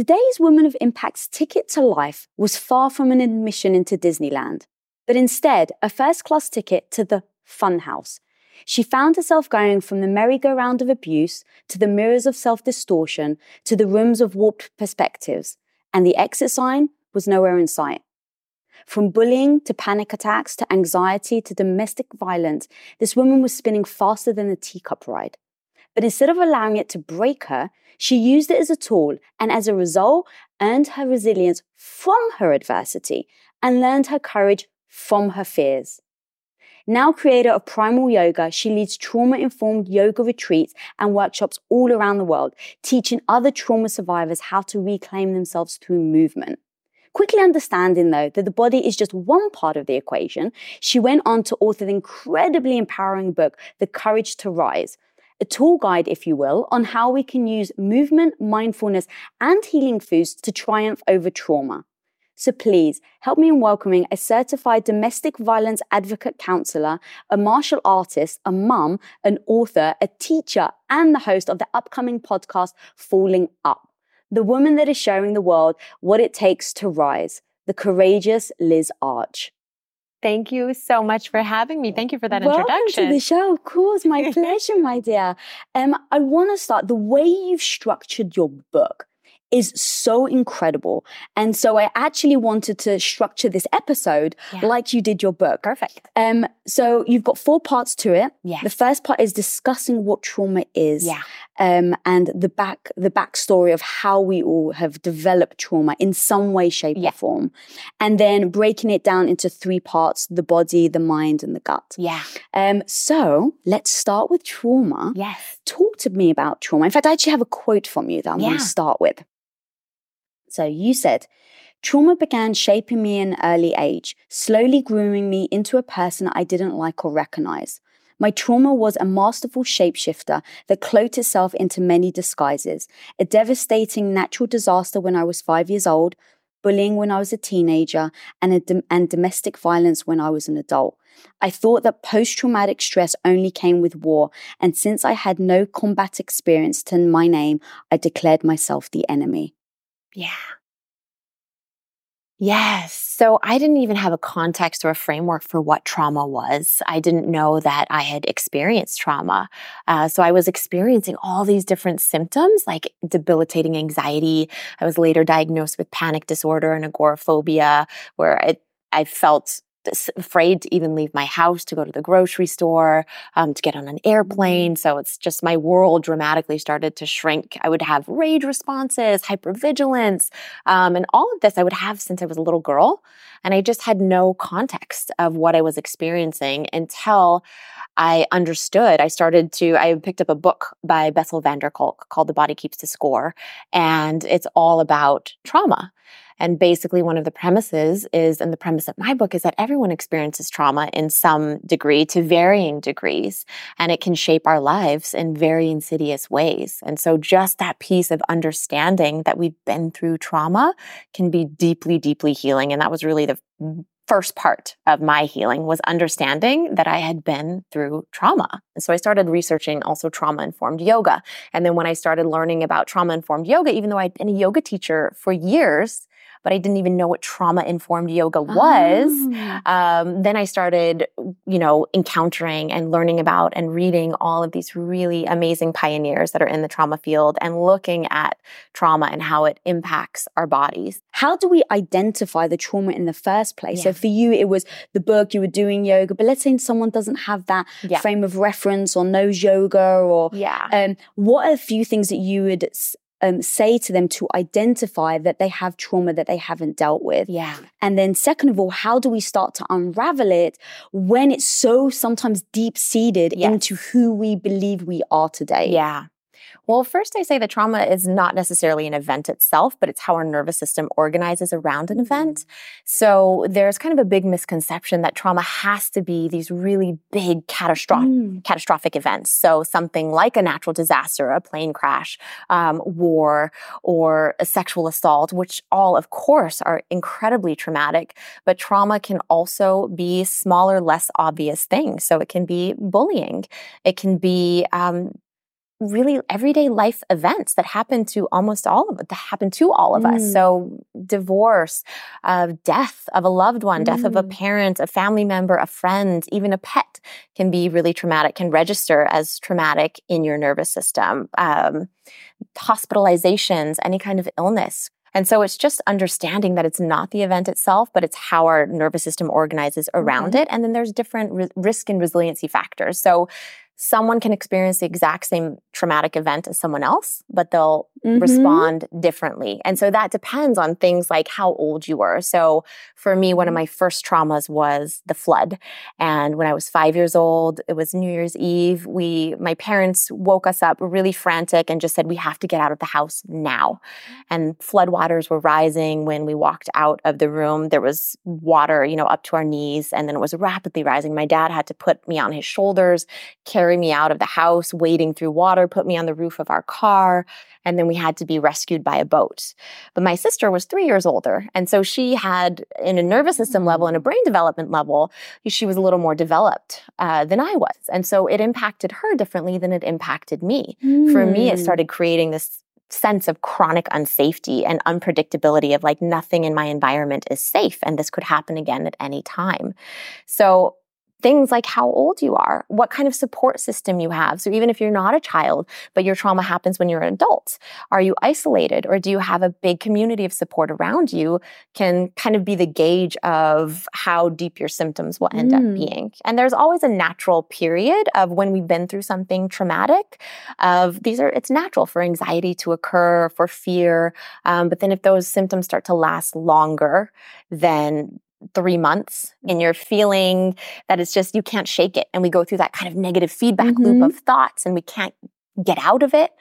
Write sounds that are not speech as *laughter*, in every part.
Today's Woman of Impact's ticket to life was far from an admission into Disneyland, but instead a first class ticket to the funhouse. She found herself going from the merry-go-round of abuse to the mirrors of self distortion to the rooms of warped perspectives, and the exit sign was nowhere in sight. From bullying to panic attacks to anxiety to domestic violence, this woman was spinning faster than a teacup ride. But instead of allowing it to break her, she used it as a tool and as a result earned her resilience from her adversity and learned her courage from her fears. Now creator of Primal Yoga, she leads trauma informed yoga retreats and workshops all around the world, teaching other trauma survivors how to reclaim themselves through movement. Quickly understanding, though, that the body is just one part of the equation, she went on to author the incredibly empowering book, The Courage to Rise, a tool guide, if you will, on how we can use movement, mindfulness, and healing foods to triumph over trauma. So please help me in welcoming a certified domestic violence advocate counselor, a martial artist, a mum, an author, a teacher, and the host of the upcoming podcast, Falling Up the woman that is showing the world what it takes to rise, the courageous Liz Arch. Thank you so much for having me. Thank you for that Welcome introduction. to the show. Of course, my *laughs* pleasure, my dear. Um, I want to start the way you've structured your book is so incredible. And so I actually wanted to structure this episode yeah. like you did your book. Perfect. Um, so you've got four parts to it. Yeah. The first part is discussing what trauma is. Yeah. Um, and the back the backstory of how we all have developed trauma in some way, shape, yeah. or form. And then breaking it down into three parts: the body, the mind, and the gut. Yeah. Um, so let's start with trauma. Yes. Talk to me about trauma. In fact, I actually have a quote from you that I'm yeah. going to start with. So you said, Trauma began shaping me in early age, slowly grooming me into a person I didn't like or recognize. My trauma was a masterful shapeshifter that cloaked itself into many disguises. A devastating natural disaster when I was five years old, bullying when I was a teenager, and, dom- and domestic violence when I was an adult. I thought that post traumatic stress only came with war, and since I had no combat experience to my name, I declared myself the enemy. Yeah. Yes. So I didn't even have a context or a framework for what trauma was. I didn't know that I had experienced trauma. Uh, so I was experiencing all these different symptoms like debilitating anxiety. I was later diagnosed with panic disorder and agoraphobia, where I, I felt afraid to even leave my house to go to the grocery store, um, to get on an airplane. So it's just my world dramatically started to shrink. I would have rage responses, hypervigilance, um, and all of this I would have since I was a little girl. And I just had no context of what I was experiencing until I understood. I started to, I picked up a book by Bessel van der Kolk called The Body Keeps the Score. And it's all about trauma. And basically, one of the premises is, and the premise of my book is that everyone experiences trauma in some degree to varying degrees, and it can shape our lives in very insidious ways. And so, just that piece of understanding that we've been through trauma can be deeply, deeply healing. And that was really the first part of my healing was understanding that I had been through trauma. And so I started researching also trauma informed yoga. And then when I started learning about trauma informed yoga, even though I'd been a yoga teacher for years, but I didn't even know what trauma informed yoga was. Oh. Um, then I started, you know, encountering and learning about and reading all of these really amazing pioneers that are in the trauma field and looking at trauma and how it impacts our bodies. How do we identify the trauma in the first place? Yeah. So for you, it was the book, you were doing yoga, but let's say someone doesn't have that yeah. frame of reference or knows yoga or yeah. Um, what are a few things that you would um, say to them to identify that they have trauma that they haven't dealt with. Yeah. And then, second of all, how do we start to unravel it when it's so sometimes deep seated yes. into who we believe we are today? Yeah. Well, first, I say that trauma is not necessarily an event itself, but it's how our nervous system organizes around an event. Mm-hmm. So there's kind of a big misconception that trauma has to be these really big catastrophic, mm. catastrophic events. So something like a natural disaster, a plane crash, um, war, or a sexual assault, which all, of course, are incredibly traumatic. But trauma can also be smaller, less obvious things. So it can be bullying. It can be um, really everyday life events that happen to almost all of that happen to all of mm. us. So divorce, uh, death of a loved one, mm. death of a mm. parent, a family member, a friend, even a pet can be really traumatic, can register as traumatic in your nervous system. Um, hospitalizations, any kind of illness. And so it's just understanding that it's not the event itself, but it's how our nervous system organizes around mm-hmm. it. And then there's different ri- risk and resiliency factors. So someone can experience the exact same traumatic event as someone else, but they'll mm-hmm. respond differently. And so that depends on things like how old you were. So for me, one of my first traumas was the flood. And when I was five years old, it was New Year's Eve. We, my parents woke us up really frantic and just said, we have to get out of the house now. And floodwaters were rising when we walked out of the room. There was water, you know, up to our knees, and then it was rapidly rising. My dad had to put me on his shoulders, carry carry me out of the house, wading through water, put me on the roof of our car, and then we had to be rescued by a boat. But my sister was three years older. And so she had, in a nervous system level and a brain development level, she was a little more developed uh, than I was. And so it impacted her differently than it impacted me. Mm. For me, it hmm. started creating this sense of chronic unsafety and unpredictability of like nothing in my environment is safe and this could happen again at any time. So things like how old you are, what kind of support system you have. So even if you're not a child, but your trauma happens when you're an adult, are you isolated or do you have a big community of support around you can kind of be the gauge of how deep your symptoms will end mm. up being. And there's always a natural period of when we've been through something traumatic of these are, it's natural for anxiety to occur, for fear. Um, but then if those symptoms start to last longer, then three months and you're feeling that it's just you can't shake it and we go through that kind of negative feedback mm-hmm. loop of thoughts and we can't get out of it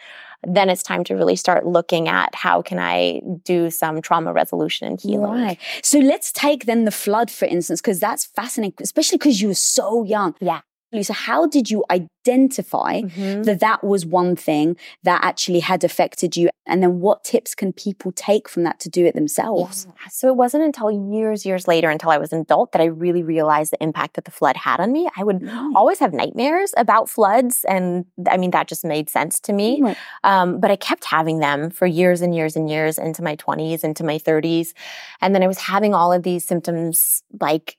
then it's time to really start looking at how can i do some trauma resolution and healing? Right. So let's take then the flood for instance because that's fascinating especially because you were so young. Yeah so, how did you identify mm-hmm. that that was one thing that actually had affected you? And then, what tips can people take from that to do it themselves? Yeah. So, it wasn't until years, years later, until I was an adult, that I really realized the impact that the flood had on me. I would right. always have nightmares about floods. And I mean, that just made sense to me. Right. Um, but I kept having them for years and years and years into my 20s, into my 30s. And then I was having all of these symptoms like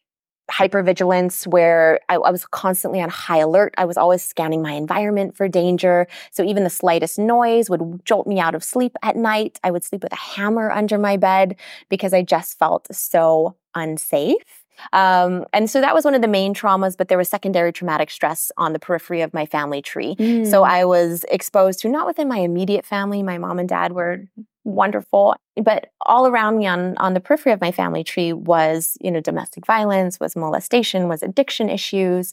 hypervigilance where I, I, was constantly on high alert. I was always scanning my environment for danger. So even the slightest noise would jolt me out of sleep at night. I would sleep with a hammer under my bed because I just felt so unsafe. Um, and so that was one of the main traumas, but there was secondary traumatic stress on the periphery of my family tree. Mm. So I was exposed to not within my immediate family. My mom and dad were wonderful. But all around me on, on the periphery of my family tree was, you know, domestic violence, was molestation, was addiction issues.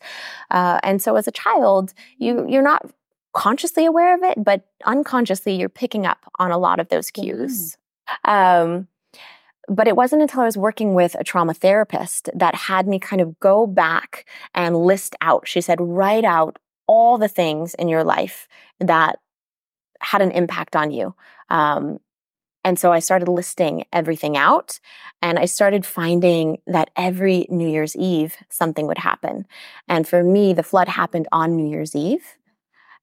Uh, and so as a child, you you're not consciously aware of it, but unconsciously you're picking up on a lot of those cues. Um, but it wasn't until I was working with a trauma therapist that had me kind of go back and list out. She said, write out all the things in your life that had an impact on you. Um, and so I started listing everything out and I started finding that every New Year's Eve something would happen. And for me, the flood happened on New Year's Eve.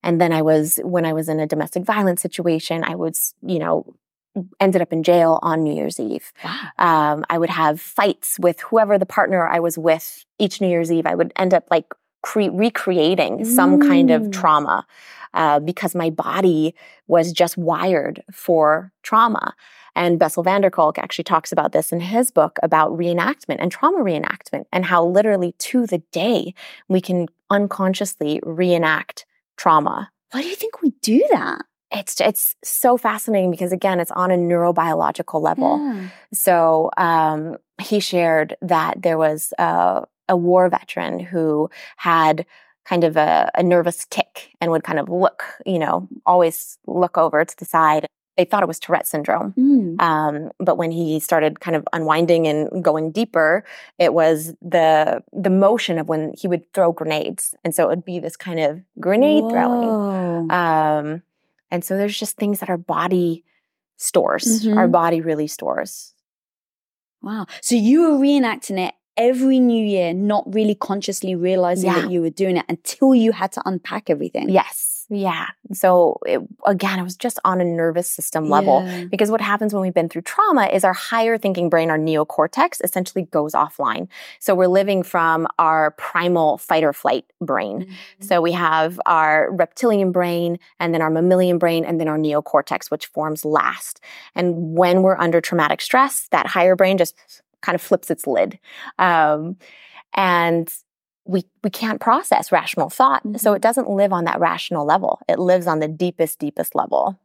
And then I was, when I was in a domestic violence situation, I was, you know, ended up in jail on New Year's Eve. Wow. Um, I would have fights with whoever the partner I was with each New Year's Eve. I would end up like cre- recreating mm. some kind of mm. trauma uh, because my body was just wired for trauma. And Bessel van der Kolk actually talks about this in his book about reenactment and trauma reenactment and how literally to the day we can unconsciously reenact trauma. Why do you think we do that? It's it's so fascinating because again, it's on a neurobiological level. Yeah. So um, he shared that there was a, a war veteran who had kind of a, a nervous tick and would kind of look, you know, always look over to the side. They thought it was Tourette syndrome. Mm. Um, but when he started kind of unwinding and going deeper, it was the the motion of when he would throw grenades. And so it would be this kind of grenade Whoa. throwing. Um, and so there's just things that our body stores, mm-hmm. our body really stores. Wow. So you were reenacting it every new year, not really consciously realizing yeah. that you were doing it until you had to unpack everything. Yes. Yeah. So it, again, it was just on a nervous system level Yeah. because what happens when we've been through trauma is our higher thinking brain, our neocortex, essentially goes offline. So we're living from our primal fight or flight brain. Mm-hmm. So we have our reptilian brain and then our mammalian brain and then our neocortex, which forms last. And when we're under traumatic stress, that higher brain just kind of flips its lid. Um, and we, we can't process rational thought. So Mhm. it doesn't live on that rational level. It lives on the deepest, deepest level.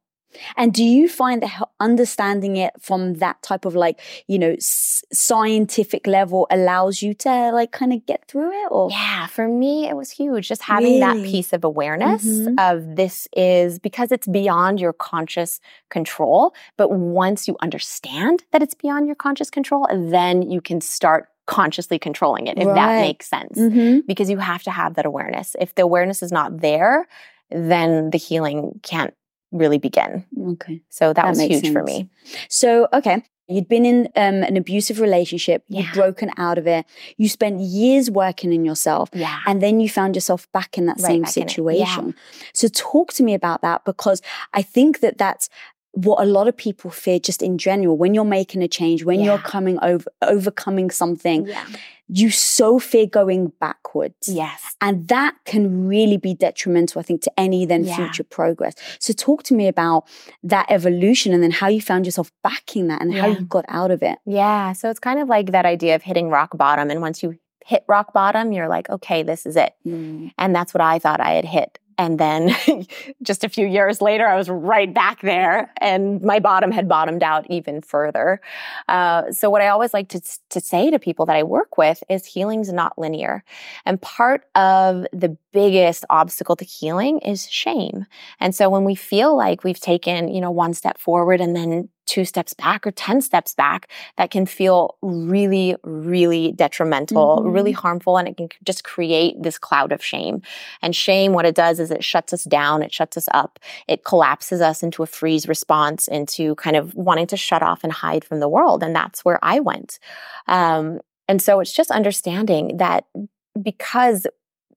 And do you find that understanding it from that type of like, you know, s- scientific level allows you to like kind of get through it or? Yeah, for me, it was huge. Just having that piece of awareness Mhm. of this is because it's beyond your conscious control. But once you understand that it's beyond your conscious control, then you can start consciously controlling it, if that makes sense. Mm-hmm. Because you have to have that awareness. If the awareness is not there, then the healing can't really begin. Okay. So that, That was huge for me. So, okay. You'd been in um, an abusive relationship, you'd Yeah. broken out of it, you spent years working in yourself, Yeah. and then you found yourself back in that Right same it. Yeah. situation. So, talk to me about that because I think that that's what a lot of people fear just in general when you're making a change when you're coming over overcoming something yeah. you so fear going backwards Yes. and that can really be detrimental i think to any then Yeah. future progress so talk to me about that evolution and then how you found yourself backing that and how you got out of it Yeah. So it's kind of like that idea of hitting rock bottom. And once you hit rock bottom, you're like, okay, this is it. Mm. And that's what I thought I had hit. And then *laughs* just a few years later, I was right back there and my bottom had bottomed out even further. Uh, so what I always like to, to say to people that I work with is healing's not linear. And part of the biggest obstacle to healing is shame. And so when we feel like we've taken, you know, one step forward and then two steps back or 10 steps back, that can feel really, really detrimental, Mhm. really harmful, and it can just create this cloud of shame. And shame, what it does is it shuts us down, it shuts us up, it collapses us into a freeze response, into kind of wanting to shut off and hide from the world. And that's where I went. Um, and so it's just understanding that because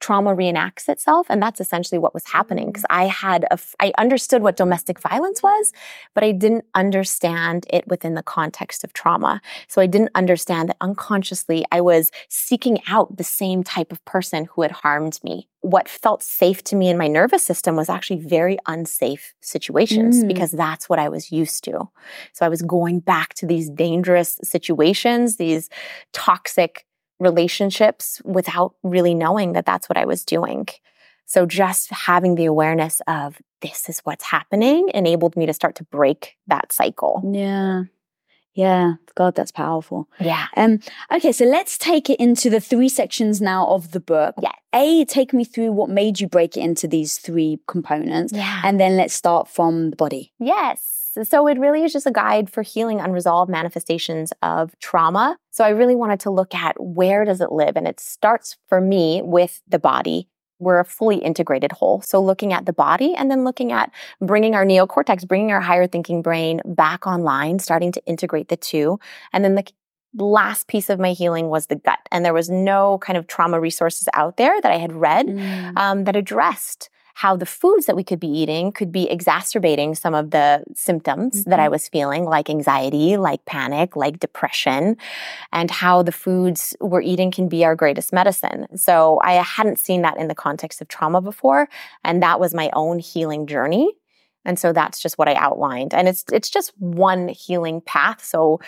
trauma reenacts itself and that's essentially what was happening because i had a f- i understood what domestic violence was but i didn't understand it within the context of trauma. So i didn't understand that unconsciously i was seeking out the same type of person who had harmed me. What felt safe to me in my nervous system was actually very unsafe situations Mm. because that's what i was used to. So i was going back to these dangerous situations these toxic relationships without really knowing that that's what I was doing. So just having the awareness of this is what's happening enabled me to start to break that cycle. yeah yeah god that's powerful Yeah. um okay so let's take it into the three sections now of the book Yeah. a take me through what made you break it into these three components Yeah. and then let's start from the body Yes. So it really is just a guide for healing unresolved manifestations of trauma. So I really wanted to look at where does it live? And it starts for me with the body. We're a fully integrated whole. So looking at the body and then looking at bringing our neocortex, bringing our higher thinking brain back online, starting to integrate the two. And then the last piece of my healing was the gut. And there was no kind of trauma resources out there that I had read Mm. um, that addressed how the foods that we could be eating could be exacerbating some of the symptoms that I mm-hmm. was feeling, like anxiety, like panic, like depression, and how the foods we're eating can be our greatest medicine. So I hadn't seen that in the context of trauma before, and that was my own healing journey. And so that's just what I outlined. And it's it's just one healing path. So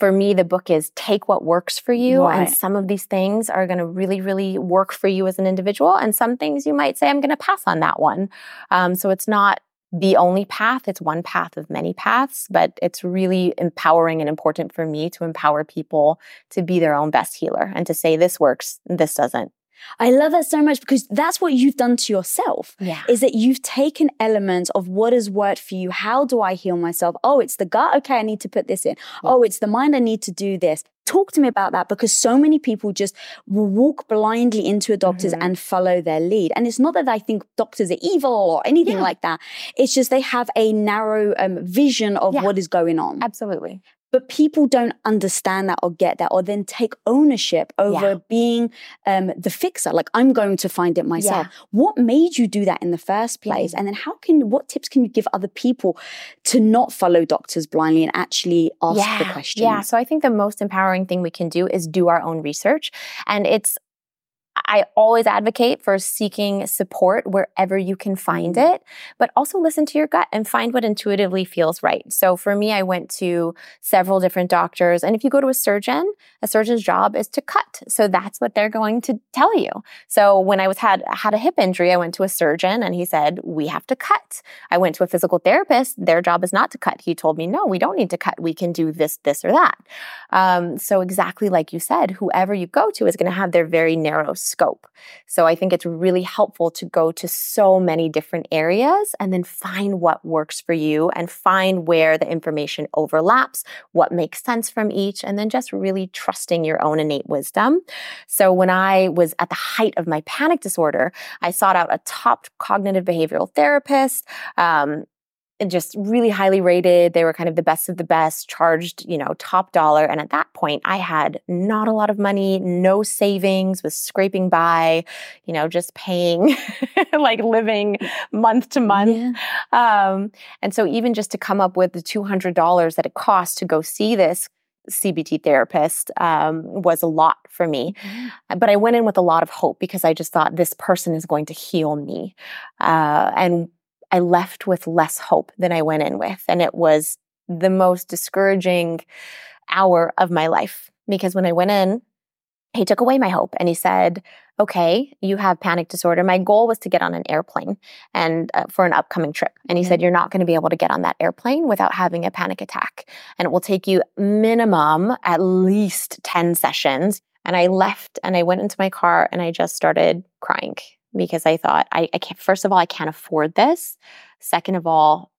for me, the book is take what works for you. Right. And some of these things are going to really, really work for you as an individual. And some things you might say, I'm going to pass on that one. Um, so it's not the only path. It's one path of many paths, but it's really empowering and important for me to empower people to be their own best healer and to say, this works, this doesn't. I love that so much because that's what you've done to yourself. Yeah. Is that you've taken elements of what has worked for you. How do I heal myself? Oh, it's the gut. Okay, I need to put this in. Oh, it's the mind. I need to do this. Talk to me about that because so many people just will walk blindly into a doctor's Mhm. and follow their lead. And it's not that I think doctors are evil or anything Yeah. like that. It's just they have a narrow um, vision of Yeah. what is going on. Absolutely. But people don't understand that or get that or then take ownership over Yeah. being um, the fixer like i'm going to find it myself Yeah. what made you do that in the first place and then how can what tips can you give other people to not follow doctors blindly and actually ask the questions Yeah. So I think the most empowering thing we can do is do our own research. And it's, I always advocate for seeking support wherever you can find Mm-hmm. it, but also listen to your gut and find what intuitively feels right. So for me, I went to several different doctors. And if you go to a surgeon, a surgeon's job is to cut. So that's what they're going to tell you. So when I was had had a hip injury, I went to a surgeon and he said, "We have to cut." I went to a physical therapist. Their job is not to cut. He told me, "No, we don't need to cut. We can do this, this, or that." Um, so exactly like you said, whoever you go to is going to have their very narrow scope. So I think it's really helpful to go to so many different areas and then find what works for you and find where the information overlaps, what makes sense from each, and then just really trusting your own innate wisdom. So when I was at the height of my panic disorder, I sought out a top cognitive behavioral therapist. Um, just really highly rated. They were kind of the best of the best, charged, you know, top dollar. And at that point, I had not a lot of money, no savings, was scraping by, you know, just paying, *laughs* like living month to month. Yeah. Um, and so even just to come up with the $200 that it cost to go see this CBT therapist um, was a lot for me. But I went in with a lot of hope because I just thought this person is going to heal me. Uh, and I left with less hope than I went in with. And it was the most discouraging hour of my life because when I went in, he took away my hope and he said, Okay, you have panic disorder. My goal was to get on an airplane and uh, for an upcoming trip. And he said, You're not going to be able to get on that airplane without having a panic attack. And it will take you minimum at least 10 sessions. And I left and I went into my car and I just started crying because I thought, I, I can't, first of all, I can't afford this. Second of all,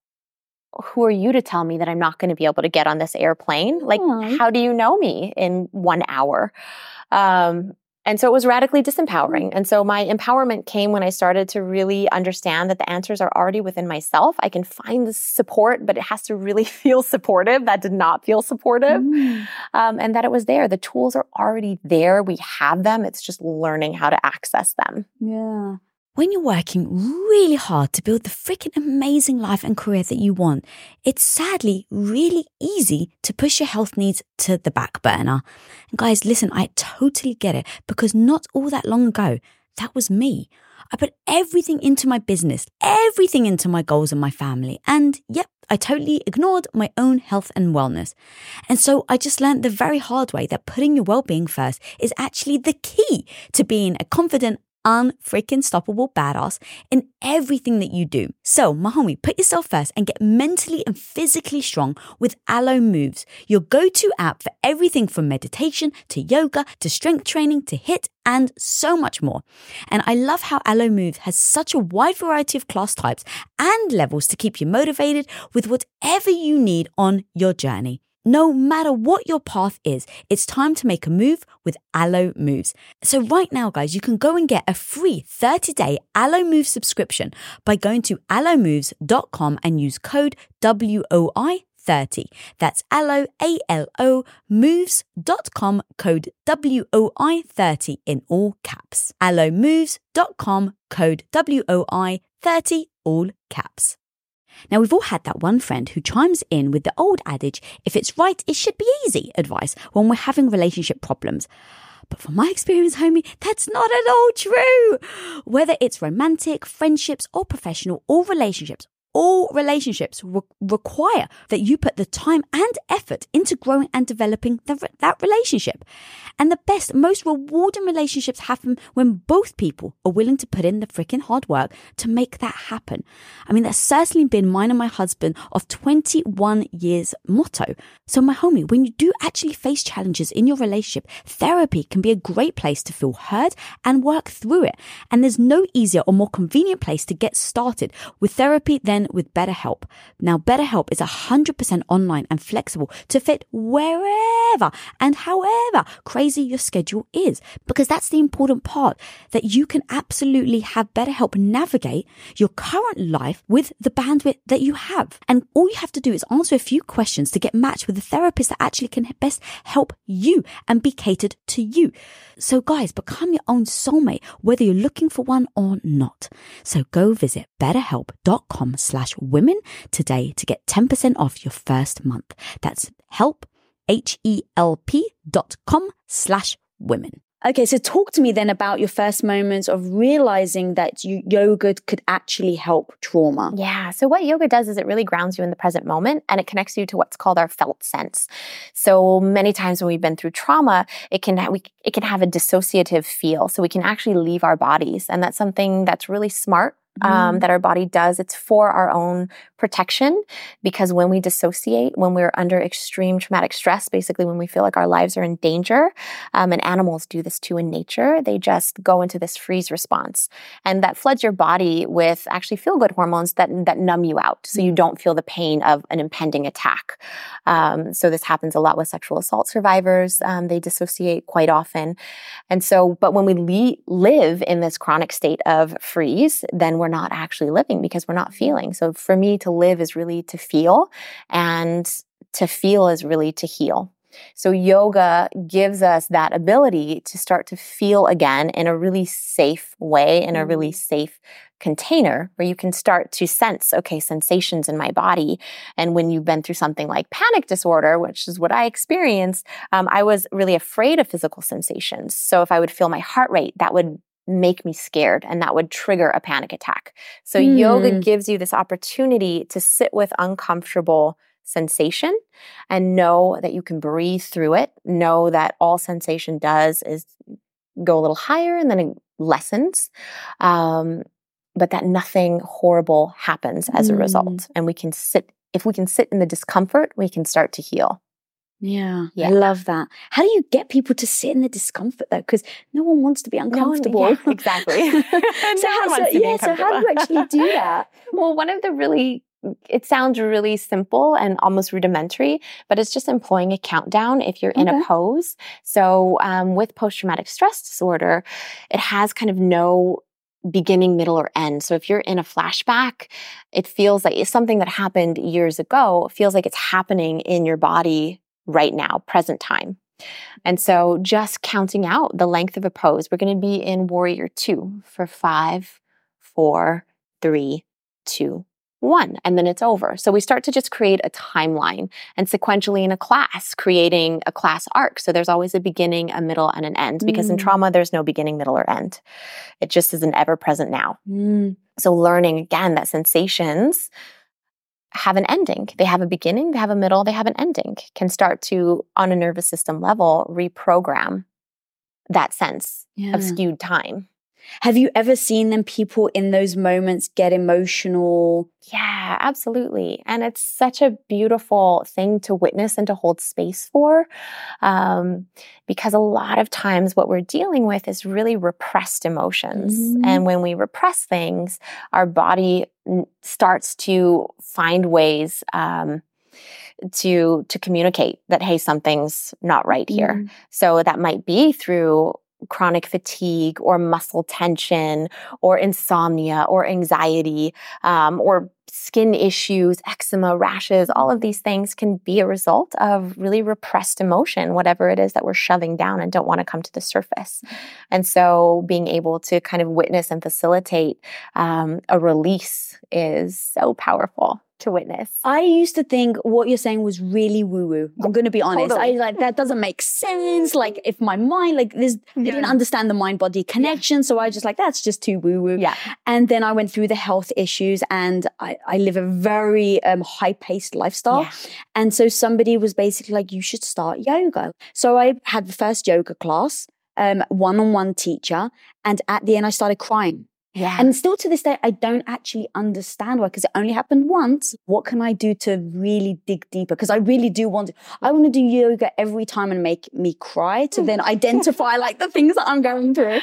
who are you to tell me that I'm not going to be able to get on this airplane? Like, Aw. how do you know me in one hour? Um, and so it was radically disempowering. And so my empowerment came when I started to really understand that the answers are already within myself. I can find the support, but it has to really *laughs* feel supportive. That did not feel supportive. Mm. Um, and that it was there. The tools are already there. We have them. It's just learning how to access them. Yeah. When you're working really hard to build the freaking amazing life and career that you want, it's sadly really easy to push your health needs to the back burner. And guys, listen, I totally get it because not all that long ago, that was me. I put everything into my business, everything into my goals and my family. And yep, I totally ignored my own health and wellness. And so I just learned the very hard way that putting your well-being first is actually the key to being a confident, unfreaking stoppable badass in everything that you do. So, my homie, put yourself first and get mentally and physically strong with Alo Moves, your go-to app for everything from meditation to yoga to strength training to HIIT and so much more. And I love how Alo Moves has such a wide variety of class types and levels to keep you motivated with whatever you need on your journey. No matter what your path is, it's time to make a move with Alo Moves. So right now, guys, you can go and get a free 30-day Alo Move subscription by going to alomoves.com and use code WOI 30. That's alo, A-L-O, moves.com, code WOI 30 in all caps. alomoves.com, code WOI 30, all caps. Now, we've all had that one friend who chimes in with the old adage, if it's right, it should be easy advice when we're having relationship problems. But from my experience, homie, that's not at all true. Whether it's romantic, friendships, or professional, or relationships, all relationships re- require that you put the time and effort into growing and developing the, that relationship. And the best, most rewarding relationships happen when both people are willing to put in the freaking hard work to make that happen. I mean, that's certainly been mine and my husband of 21 years motto. So my homie, when you do actually face challenges in your relationship, therapy can be a great place to feel heard and work through it. And there's no easier or more convenient place to get started with therapy than again with BetterHelp. Now, BetterHelp is 100% online and flexible to fit wherever and however crazy your schedule is, because that's the important part that you can absolutely have BetterHelp navigate your current life with the bandwidth that you have. And all you have to do is answer a few questions to get matched with a therapist that actually can best help you and be catered to you. So guys, become your own soulmate, whether you're looking for one or not. So go visit betterhelp.com slash women today to get 10% off your first month. That's help, H-E-L-P dot com slash women. Okay, so talk to me then about your first moments of realizing that you, yoga could actually help trauma. Yeah. So, what yoga does is it really grounds you in the present moment and it connects you to what's called our felt sense. So, many times when we've been through trauma, it can, ha- we, it can have a dissociative feel. So, we can actually leave our bodies. And that's something that's really smart um, Mm. that our body does. It's for our own protection because when we dissociate, when we're under extreme traumatic stress, basically when we feel like our lives are in danger, um, and animals do this too in nature, they just go into this freeze response, and that floods your body with actually feel good hormones that that numb you out, so you don't feel the pain of an impending attack. Um, so this happens a lot with sexual assault survivors. Um, they dissociate quite often, and so, but when we le- live in this chronic state of freeze, then we're not actually living because we're not feeling. So for me to live is really to feel, and to feel is really to heal. So yoga gives us that ability to start to feel again in a really safe way, in a really safe container where you can start to sense, okay, sensations in my body. And when you've been through something like panic disorder, which is what I experienced, um, I was really afraid of physical sensations. So if I would feel my heart rate, that would make me scared and that would trigger a panic attack. So yoga Hmm. gives you this opportunity to sit with uncomfortable sensation and know that you can breathe through it. Know that all sensation does is go a little higher and then it lessens. Um, but that nothing horrible happens as a Mm. result. And we can sit, if we can sit in the discomfort, we can start to heal. Yeah, Yeah. I love that. How do you get people to sit in the discomfort though? Because no one wants to be No one- uncomfortable. yeah, *laughs* exactly. *laughs* *laughs* so, No how, so, wants to be yeah, so how do you actually do that? Well, one of the really it sounds really simple and almost rudimentary, but it's just employing a countdown if you're in a pose. So, um, with post traumatic stress disorder, it has kind of no beginning, middle, or end. So, if you're in a flashback, it feels like it's something that happened years ago, it feels like it's happening in your body right now, present time. And so, just counting out the length of a pose, we're going to be in Warrior Two for five, four, three, two, one, and then it's over. So we start to just create a timeline and sequentially in a class, creating a class arc. So there's always a beginning, a middle, and an end because in Mm. trauma, there's no beginning, middle, or end. It just is an ever present now. Mm. So learning again that sensations have an ending. They have a beginning, they have a middle, they have an ending. Can start to, on a nervous system level, reprogram that sense Yeah. of skewed time. Have you ever seen them people in those moments get emotional? Yeah, absolutely. And it's such a beautiful thing to witness and to hold space for. Um, because a lot of times what we're dealing with is really repressed emotions. Mhm. And when we repress things, our body starts to find ways. Um, to to communicate that hey something's not right here Mm. so that might be through chronic fatigue or muscle tension or insomnia or anxiety um, or skin issues, eczema, rashes. All of these things can be a result of really repressed emotion, whatever it is that we're shoving down and don't want to come to the surface. And so being able to kind of witness and facilitate um, a release is so powerful to witness. I used to think what you're saying was really woo woo. I'm going to be honest. Totally. I like that doesn't make sense. Like if my mind, like this, I didn't understand the mind body connection. So I just like, that's just too woo woo. Yeah. And then I went through the health issues and I, I live a very um, high paced lifestyle. Yeah. And so somebody was basically like, you should start yoga. So I had the first yoga class, um, one on one teacher. And at the end, I started crying. Yeah. And still to this day, I don't actually understand why, because it only happened once. What can I do to really dig deeper? Because I really do want to, I want to do yoga every time and make me cry to hmm. then *laughs* identify like the things that I'm going through.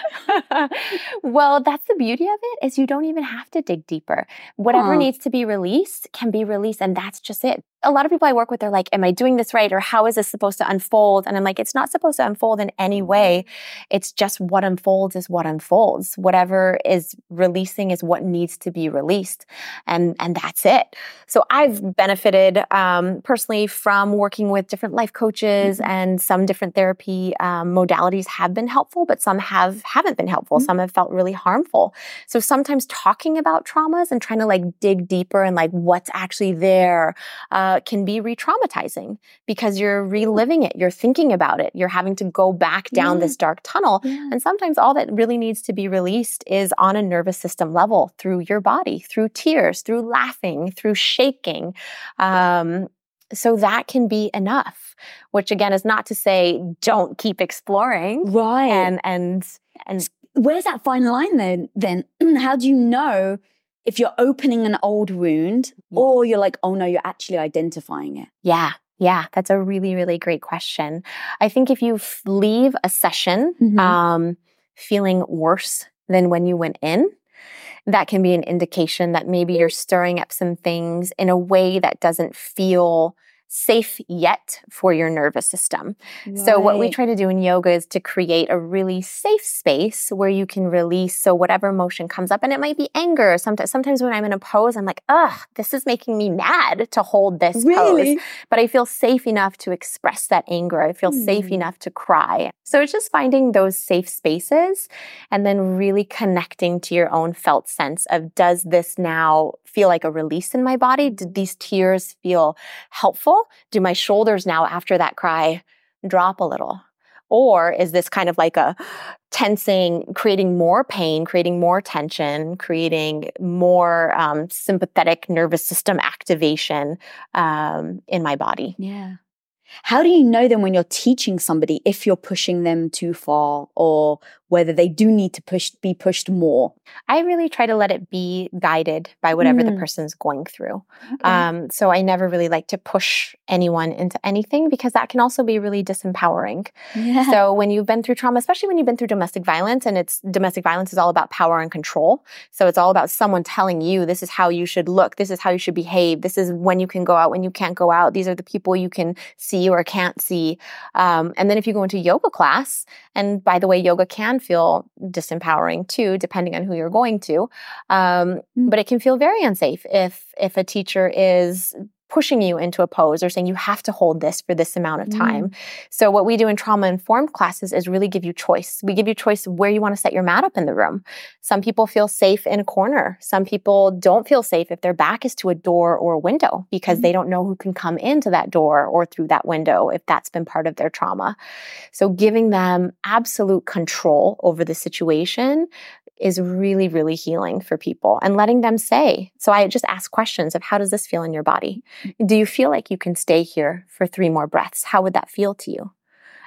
*laughs* well, that's the beauty of it is you don't even have to dig deeper. Whatever Huh. needs to be released can be released and that's just it. A lot of people I work with they're like, am I doing this right or how is this supposed to unfold? And I'm like, it's not supposed to unfold in any way. It's just what unfolds is what unfolds. Whatever is releasing is what needs to be released. And and that's it. So I've benefited um, personally from working with different life coaches and some different therapy um, modalities have been helpful, but some have haven't been helpful. Mhm. Some have felt really harmful. So sometimes talking about traumas and trying to like dig deeper and like what's actually there uh, can be re-traumatizing because you're reliving it, you're thinking about it, you're having to go back down Yeah. this dark tunnel. Yeah. And sometimes all that really needs to be released is on a nervous system level through your body, through tears, through laughing, through shaking. Um, so that can be enough, which again is not to say don't keep exploring Right. and and and where's that fine line then then *clears throat* how do you know if you're opening an old wound Yeah. or you're like oh no you're actually identifying it yeah. Yeah, that's a really, really great question. I think if you f- leave a session Mhm. um, feeling worse than when you went in, that can be an indication that maybe you're stirring up some things in a way that doesn't feel safe yet for your nervous system. So, what we try to do in yoga is to create a really safe space where you can release. So, whatever emotion comes up, and it might be anger. Sometimes, sometimes when I'm in a pose, I'm like, ugh, this is making me mad to hold this pose really but I feel safe enough to express that anger. I feel safe Hmm. enough to cry. So it's just finding those safe spaces and then really connecting to your own felt sense of does this now feel like a release in my body? Did these tears feel helpful? Do my shoulders now after that cry drop a little? Or is this kind of like a tensing, creating more pain, creating more tension, creating more um, sympathetic nervous system activation um, in my body? yeah how do you know then when you're teaching somebody if you're pushing them too far or whether they do need to push be pushed more I really try to let it be guided by whatever the Mm. person's going through. Um, so I never really like to push anyone into anything because that can also be really disempowering. yeah So when you've been through trauma, especially when you've been through domestic violence, and it's domestic violence is all about power and control. So it's all about someone telling you this is how you should look, this is how you should behave, this is when you can go out, when you can't go out. These are the people you can see or can't see. Um, and then if you go into yoga class, and by the way, yoga can feel disempowering too, depending on who you're going to. Um, Mm. but it can feel very unsafe if if a teacher is pushing you into a pose or saying you have to hold this for this amount of time. Mm. So what we do in trauma informed classes is really give you choice. We give you choice where you want to set your mat up in the room. Some people feel safe in a corner. Some people don't feel safe if their back is to a door or a window because they mm. don't know who can come into that door or through that window if that's been part of their trauma. So giving them absolute control over the situation is really, really healing for people and letting them say. So I just ask questions of how does this feel in your body? Do you feel like you can stay here for three more breaths? How would that feel to you?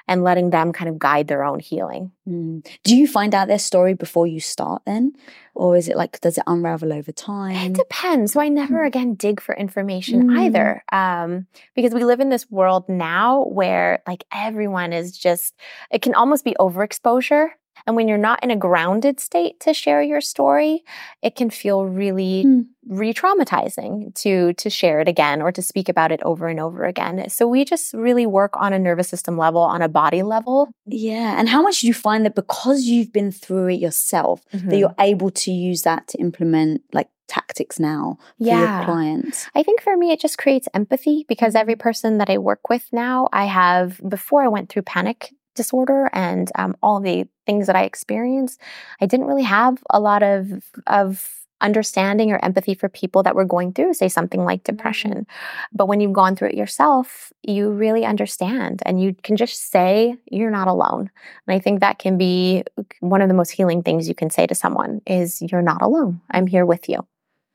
And letting them kind of guide their own healing. Mm. do you find out their story before you start then or is it like does it unravel over time? It depends. So I never again dig for information Mm. either. Um, because we live in this world now where like everyone is just, it can almost be overexposure. And when you're not in a grounded state to share your story, it can feel really Mm. re-traumatizing to to share it again or to speak about it over and over again. So we just really work on a nervous system level, on a body level. yeah and how much do you find that because you've been through it yourself Mm-hmm. that you're able to use that to implement like tactics now for your Yeah. clients I think for me, it just creates empathy because every person that I work with now, I have, before I went through panic disorder and um, all the things that I experienced, I didn't really have a lot of, of understanding or empathy for people that were going through, say, something like depression. But when you've gone through it yourself, you really understand and you can just say, you're not alone. And I think that can be one of the most healing things you can say to someone is, you're not alone. I'm here with you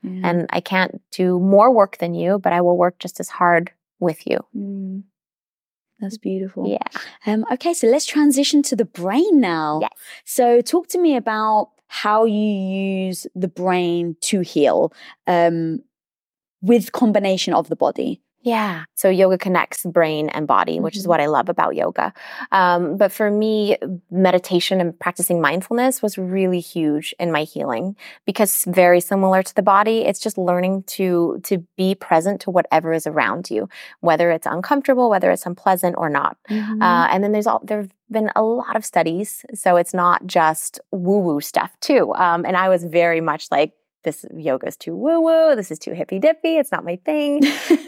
Yeah. and I can't do more work than you, but I will work just as hard with you. Mm. That's beautiful. Yeah. Um, okay, so let's transition to the brain now. Yes. So, talk to me about how you use the brain to heal um, with combination of the body. Yeah. So yoga connects brain and body, mm-hmm. which is mm-hmm. what I love about yoga. Um, but for me, meditation and practicing mindfulness was really huge in my healing because very similar to the body, it's just learning to to be present to whatever is around you, whether it's uncomfortable, whether it's unpleasant or not. Mm-hmm. Uh, and then there's all there've been a lot of studies, so it's not just woo woo stuff too. Um, and I was very much like this yoga is too woo woo, this is too hippy dippy, it's not my thing.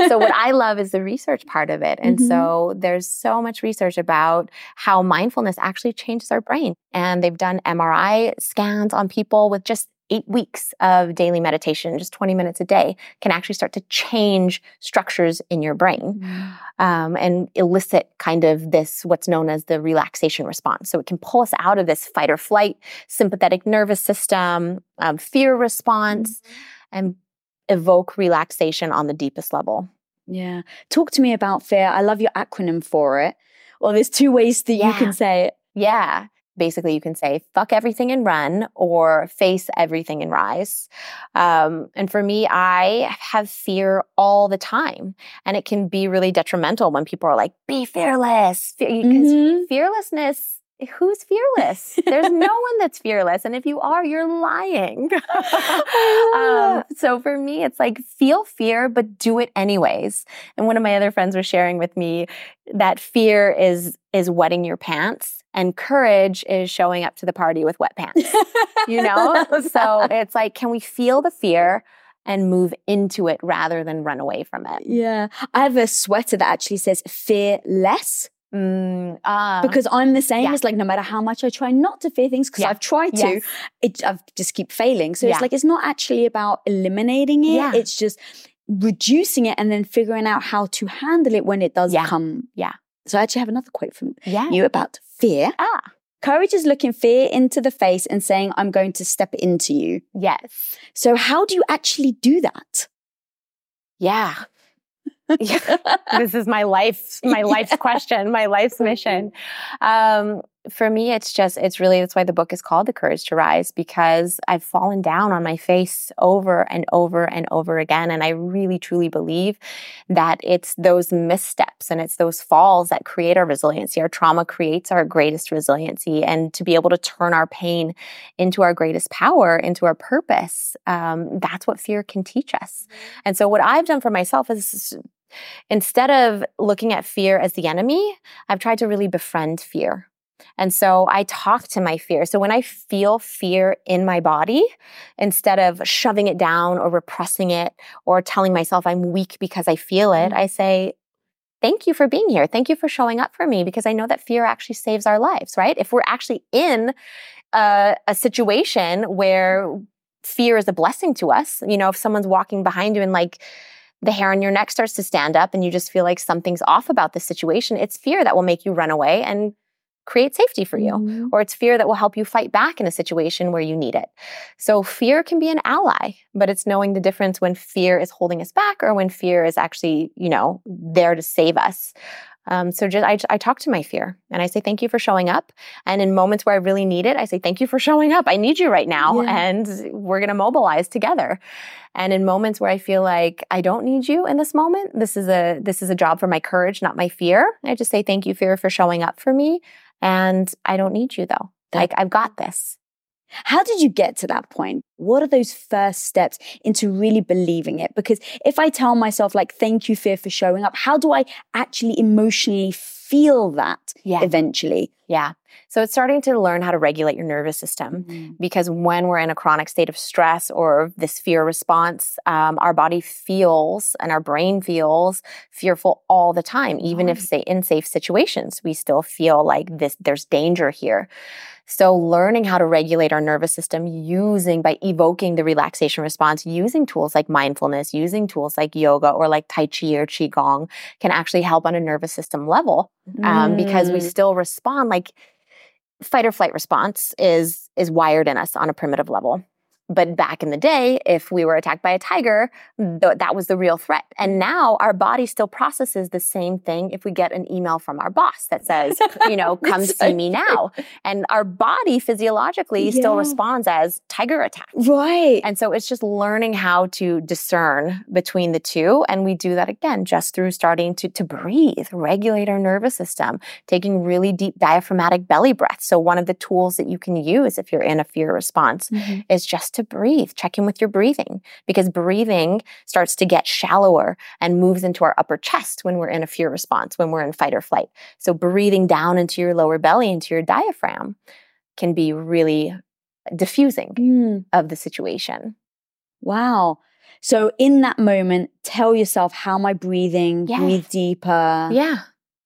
so, what I love is the research part of it. And mm-hmm. so, there's so much research about how mindfulness actually changes our brain. And they've done MRI scans on people with just eight weeks of daily meditation, just 20 minutes a day, can actually start to change structures in your brain mm. um, and elicit kind of this, what's known as the relaxation response. So it can pull us out of this fight or flight, sympathetic nervous system, um, fear response, mm. and evoke relaxation on the deepest level. Yeah. Talk to me about fear. I love your acronym for it. Well, there's two ways that yeah. you can say it. Yeah basically you can say fuck everything and run or face everything and rise um, and for me i have fear all the time and it can be really detrimental when people are like be fearless because mm-hmm. fearlessness who's fearless? There's no *laughs* one that's fearless. And if you are, you're lying. *laughs* *laughs* um, so for me, it's like feel fear, but do it anyways. And one of my other friends was sharing with me that fear is is wetting your pants and courage is showing up to the party with wet pants. you *laughs* know? so it's like, can we feel the fear? and move into it rather than run away from it. Yeah. I have a sweater that actually says fear less. Mm, uh, because I'm the same. Yeah. It's like no matter how much I try not to fear things, because yeah. I've tried to, yes. it I just keep failing. So yeah. it's like it's not actually about eliminating it. It's just reducing it and then figuring out how to handle it when it does come. Yeah. So I actually have another quote from you about fear. Ah. Courage is looking fear into the face and saying, I'm going to step into you. Yes. So, how do you actually do that? Yeah. yeah. *laughs* *laughs* this is my life, my life's question, my life's mission. Um, for me, it's just, it's really, that's why the book is called The Courage to Rise, because I've fallen down on my face over and over and over again. And I really, truly believe that it's those missteps and it's those falls that create our resiliency. Our trauma creates our greatest resiliency. And to be able to turn our pain into our greatest power, into our purpose, um, that's what fear can teach us. And so, what I've done for myself is Instead of looking at fear as the enemy, I've tried to really befriend fear. And so I talk to my fear. So when I feel fear in my body, instead of shoving it down or repressing it or telling myself I'm weak because I feel it, mm-hmm. I say, Thank you for being here. Thank you for showing up for me because I know that fear actually saves our lives, right? If we're actually in a, a situation where fear is a blessing to us, you know, if someone's walking behind you and like, the hair on your neck starts to stand up and you just feel like something's off about the situation, it's fear that will make you run away and create safety for you, mm-hmm. or it's fear that will help you fight back in a situation where you need it. So fear can be an ally, but it's knowing the difference when fear is holding us back or when fear is actually, you know, there to save us. Um, so just I, I talk to my fear and I say thank you for showing up. And in moments where I really need it, I say thank you for showing up. I need you right now, yeah. and we're going to mobilize together. And in moments where I feel like I don't need you in this moment, this is a this is a job for my courage, not my fear. I just say thank you, fear, for showing up for me. And I don't need you though. Like I've got this. How did you get to that point? What are those first steps into really believing it? Because if I tell myself, like, thank you, fear, for showing up, how do I actually emotionally feel that yeah. eventually? Yeah. So it's starting to learn how to regulate your nervous system mm-hmm. because when we're in a chronic state of stress or this fear response, um, our body feels and our brain feels fearful all the time. Even oh. if say in safe situations, we still feel like this there's danger here. So learning how to regulate our nervous system using by evoking the relaxation response, using tools like mindfulness, using tools like yoga or like Tai Chi or Qigong can actually help on a nervous system level um, mm. because we mm. still respond like fight or flight response is is wired in us on a primitive level. But back in the day, if we were attacked by a tiger, th- that was the real threat. And now our body still processes the same thing if we get an email from our boss that says, you know, *laughs* come see me now. And our body physiologically yeah. still responds as tiger attack. Right. And so it's just learning how to discern between the two. And we do that again just through starting to, to breathe, regulate our nervous system, taking really deep diaphragmatic belly breaths. So one of the tools that you can use if you're in a fear response mm-hmm. is just to breathe. Check in with your breathing because breathing starts to get shallower and moves into our upper chest when we're in a fear response, when we're in fight or flight. So breathing down into your lower belly, into your diaphragm can be really diffusing mm. of the situation. Wow. So in that moment, tell yourself, how am I breathing? Yeah. Breathe deeper. Yeah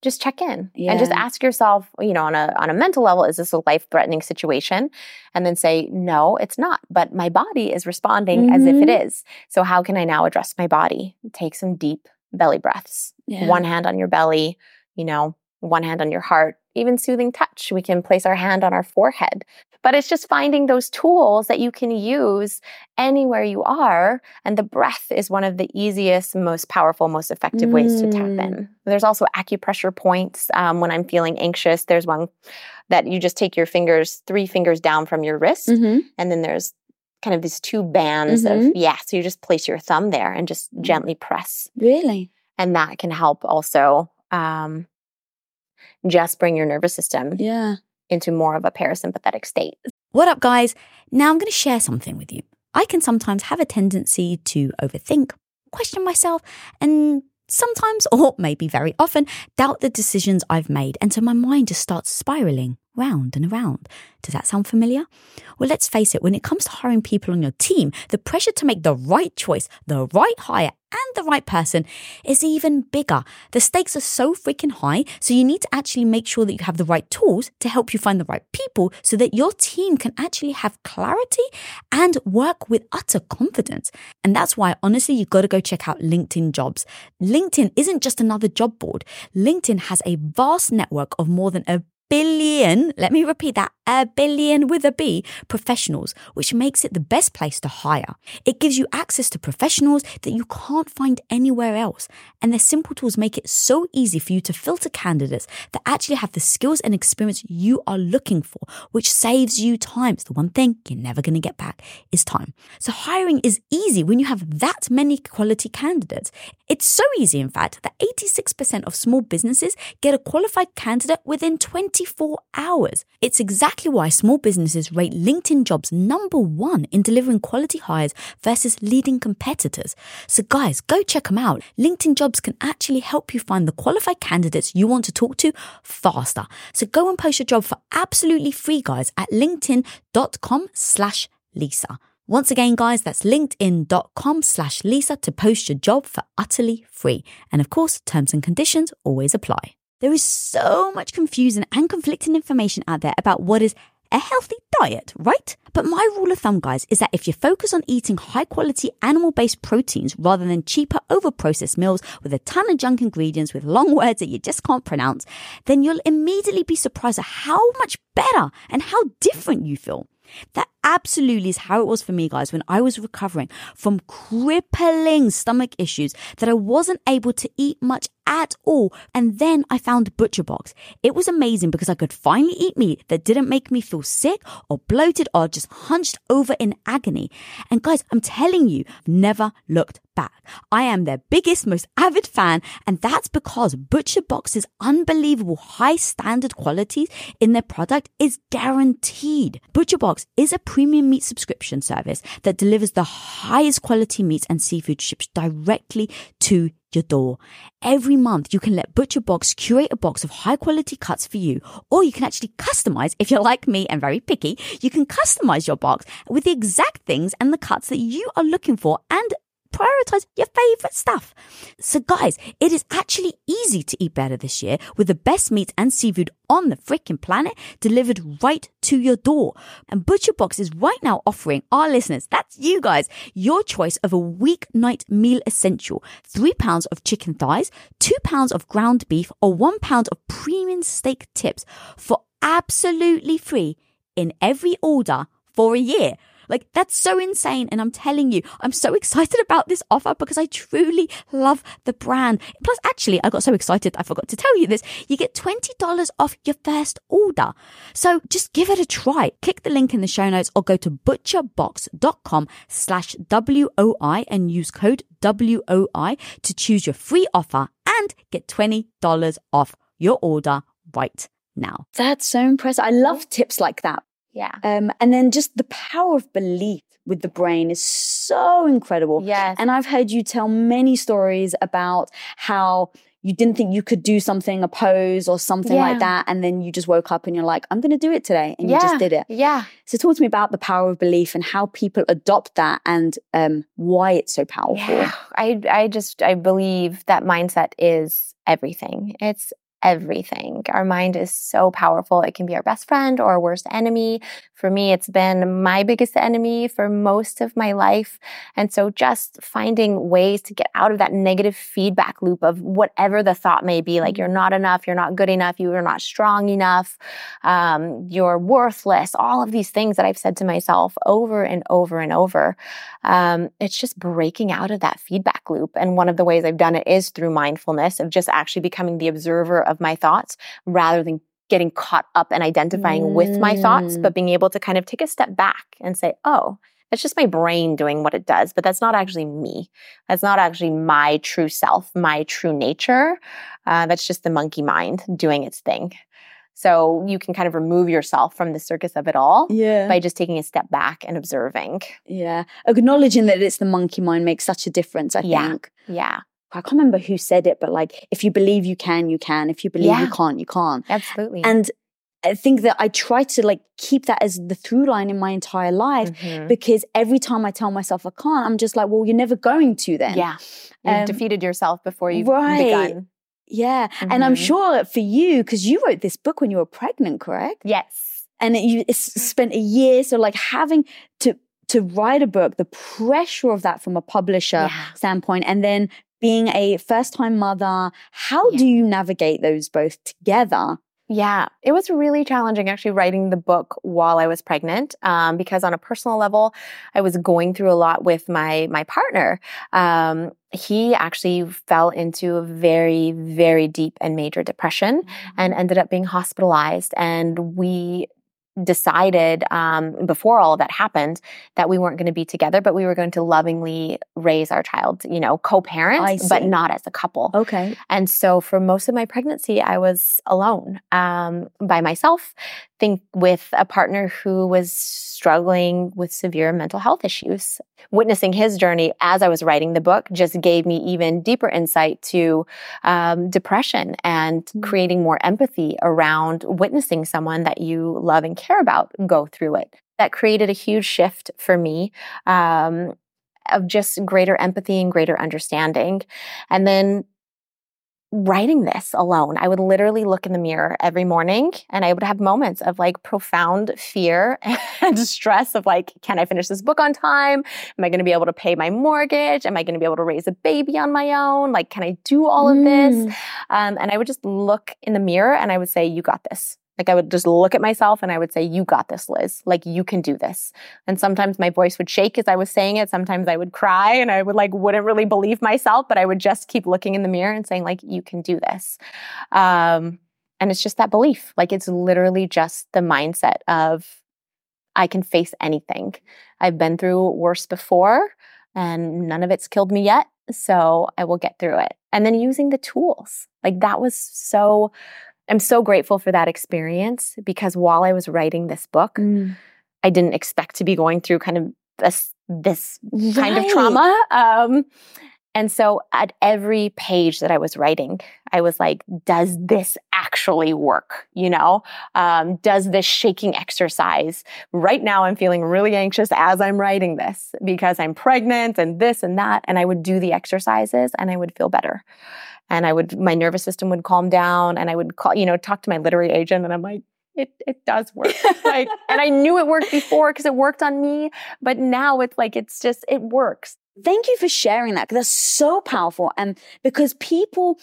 just check in yeah. and just ask yourself, you know, on a on a mental level, is this a life threatening situation? And then say, no, it's not. But my body is responding mm-hmm. as if it mm-hmm. So how can I now address my body? Take some deep belly breaths. Yeah. One hand on your belly, you know, one hand on your heart, even soothing touch. We can place our hand on our forehead. But it's just finding those tools that you can use anywhere you are. And the breath is one of the easiest, most powerful, most effective mm. ways to tap in. Mm. There's also acupressure points. Um, when I'm feeling anxious, there's one that you just take your fingers, three fingers down from your wrist. Mm-hmm. And then there's kind of these two bands mm-hmm. of, yeah. So you just place your thumb there and just mm. gently press. Really? And that can help also um, just bring your nervous system yeah. Into more of a parasympathetic state. What up, guys? Now I'm going to share something with you. I can sometimes have a tendency to overthink, question myself, and sometimes, *laughs* or maybe very often, doubt the decisions I've made, and so my mind just starts spiraling round and around. Does that sound familiar? Well, let's face it, when it comes to hiring people on your team, the pressure to make the right choice, the right hire, and the right person is even bigger. The stakes are so freaking high, so you need to actually make sure that you have the right tools to help you find the right people so that your team can actually have clarity and work with utter confidence. And that's why, honestly, you've got to go check out LinkedIn jobs. LinkedIn isn't just another job board. LinkedIn has a vast network of more than a billion, let me repeat that, a billion with a B professionals, which makes it the best place to hire. It gives you access to professionals that you can't find anywhere else. And their simple tools make it so easy for you to filter candidates that actually have the skills and experience you are looking for, which saves you time. It's the one thing you're never going to get back is time. So hiring is easy when you have that many quality candidates. It's so easy, in fact, that 86% of small businesses get a qualified candidate within 24 hours. It's exactly why small businesses rate LinkedIn jobs number one in delivering quality hires versus leading competitors. So, guys, go check them out. LinkedIn jobs can actually help you find the qualified candidates you want to talk to faster. So, go and post your job for absolutely free, guys, at linkedin.com slash Lisa. Once again, guys, that's linkedin.com slash Lisa to post your job for utterly free. And of course, terms and conditions always apply. There is so much confusing and conflicting information out there about what is a healthy diet, right? But my rule of thumb, guys, is that if you focus on eating high quality animal based proteins rather than cheaper over processed meals with a ton of junk ingredients with long *laughs* words that you just can't pronounce, then you'll immediately be surprised at how much better and how different you feel. That absolutely is how it was for me, guys, when I was recovering from crippling stomach issues that I wasn't able to eat much at all. And then I found ButcherBox. It was amazing because I could finally eat meat that didn't make me feel sick or bloated or just hunched over in agony. And guys, I'm telling you, I've never looked back. I am their biggest, most avid fan, and that's because ButcherBox's unbelievable high standard qualities in their product is guaranteed. ButcherBox is a premium meat subscription service that delivers the highest quality meats and seafood shipped directly to your door. Every month, you can let ButcherBox curate a box of high quality cuts for you, or you can actually customize if you're like me and very picky. You can customize your box with the exact things and the cuts that you are looking for and prioritize your favorite stuff. So guys, it is actually easy to eat better this year with the best meat and seafood on the freaking planet delivered right to your door. And ButcherBox is right now offering our listeners, that's you guys, your choice of a weeknight meal essential. Three pounds of chicken thighs, two pounds of ground beef, or one pound of premium steak tips for absolutely free in every order for a year. Like, that's so insane. And I'm telling you, I'm so *laughs* excited about this offer because I truly love the brand. Plus, actually, I got so excited, I forgot to tell you this. You get $20 off your first order. So just give it a try. Click the link in the show notes or go to butcherbox.com slash WOI and use code WOI to choose your free offer and get $20 off your order right now. That's so impressive. I love tips like that. Yeah. Um, and then just the power of belief with the brain is so incredible. Yes. And I've heard you tell many stories about how you didn't think you could do something, a pose or something Yeah. like that. And then you just woke up and you're like, I'm going to do it today. And yeah. you just did it. Yeah. So talk to me about the power of belief and how people adopt that and um, why it's so powerful. Yeah. I I just I believe that mindset is everything. It's everything. Our mind is so powerful. It can be our best friend or our worst enemy. For me, it's been my biggest enemy for most of my life. And so just finding ways to get out of that negative feedback loop of whatever the thought may be, like you're not enough, you're not good enough, you are not strong enough, um, you're worthless, all of these things that I've said to myself over and over and over. Um, it's just breaking out of that feedback loop. And one of the ways I've done it is through mindfulness of just actually becoming the observer of my thoughts rather than getting caught up and identifying with my thoughts, Mm. but being able to kind of take a step back and say, oh, that's just my brain doing what it does, but that's not actually me. That's not actually my true self, my true nature. Uh, that's just the monkey mind doing its thing. So you can kind of remove yourself from the circus of it all Yeah. by just taking a step back and observing. yeah. Acknowledging that it's the monkey mind makes such a difference, I Yeah. think. Yeah, I can't remember who said it, but like, if you believe you can, you can. If you believe you can't, you can't. absolutely. And I think that I try to like keep that as the through line in my entire life Mhm. because every time I tell myself I can't, I'm just like, well, you're never going to then. Yeah. You've Um, defeated yourself before you've right. begun. Yeah. And I'm Mhm. sure for you, because you wrote this book when you were pregnant, correct? Yes. And it, you it's spent a year. So like having to to write a book, the pressure of that from a publisher Yeah. standpoint, and then being a first time mother, how Yeah. do you navigate those both together? Yeah, it was really challenging actually writing the book while I was pregnant um, because on a personal level, I was going through a lot with my my partner. Um, he actually fell into a very very deep and major depression and ended up being hospitalized, and we decided um, before all of that happened that we weren't going to be together, but we were going to lovingly raise our child, you know, co-parent, but not as a couple. Okay. And so for most of my pregnancy, I was alone um, by myself, think with a partner who was struggling with severe mental health issues. Witnessing his journey as I was writing the book just gave me even deeper insight to um, depression and Mm. creating more empathy around witnessing someone that you love and care about go through it. That created a huge shift for me. Um, of just greater empathy and greater understanding. And then writing this alone, I would literally look in the mirror every morning and I would have moments of like profound fear *laughs* and stress of like, can I finish this book on time? Am I going to be able to pay my mortgage? Am I going to be able to raise a baby on my own? Like, can I do all of this? Mm. Um, and I would just look in the mirror and I would say, you got this. Like I would just look at myself and I would say, you got this, Liz. Like you can do this. And sometimes my voice would shake as I was saying it. Sometimes I would cry and I would like, wouldn't really believe myself, but I would just keep looking in the mirror and saying like, you can do this. Um, and it's just that belief. Like it's literally just the mindset of, I can face anything. I've been through worse before and none of it's killed me yet. So I will get through it. And then using the tools. Like that was so, I'm so grateful for that experience because while I was writing this book, Mm. I didn't expect to be going through kind of this, this kind of trauma. Um, and so at every page that I was writing, I was like, does this actually work? You know, um, does this shaking exercise? Right now, I'm feeling really anxious as I'm writing this because I'm pregnant and this and that. And I would do the exercises and I would feel better. And I would, my nervous system would calm down and I would call, you know, talk to my literary agent and I'm like, it, it does work. like, *laughs* and I knew it worked before because it worked on me, but now it's like, it's just, it works. Thank you for sharing that because that's so powerful. And because people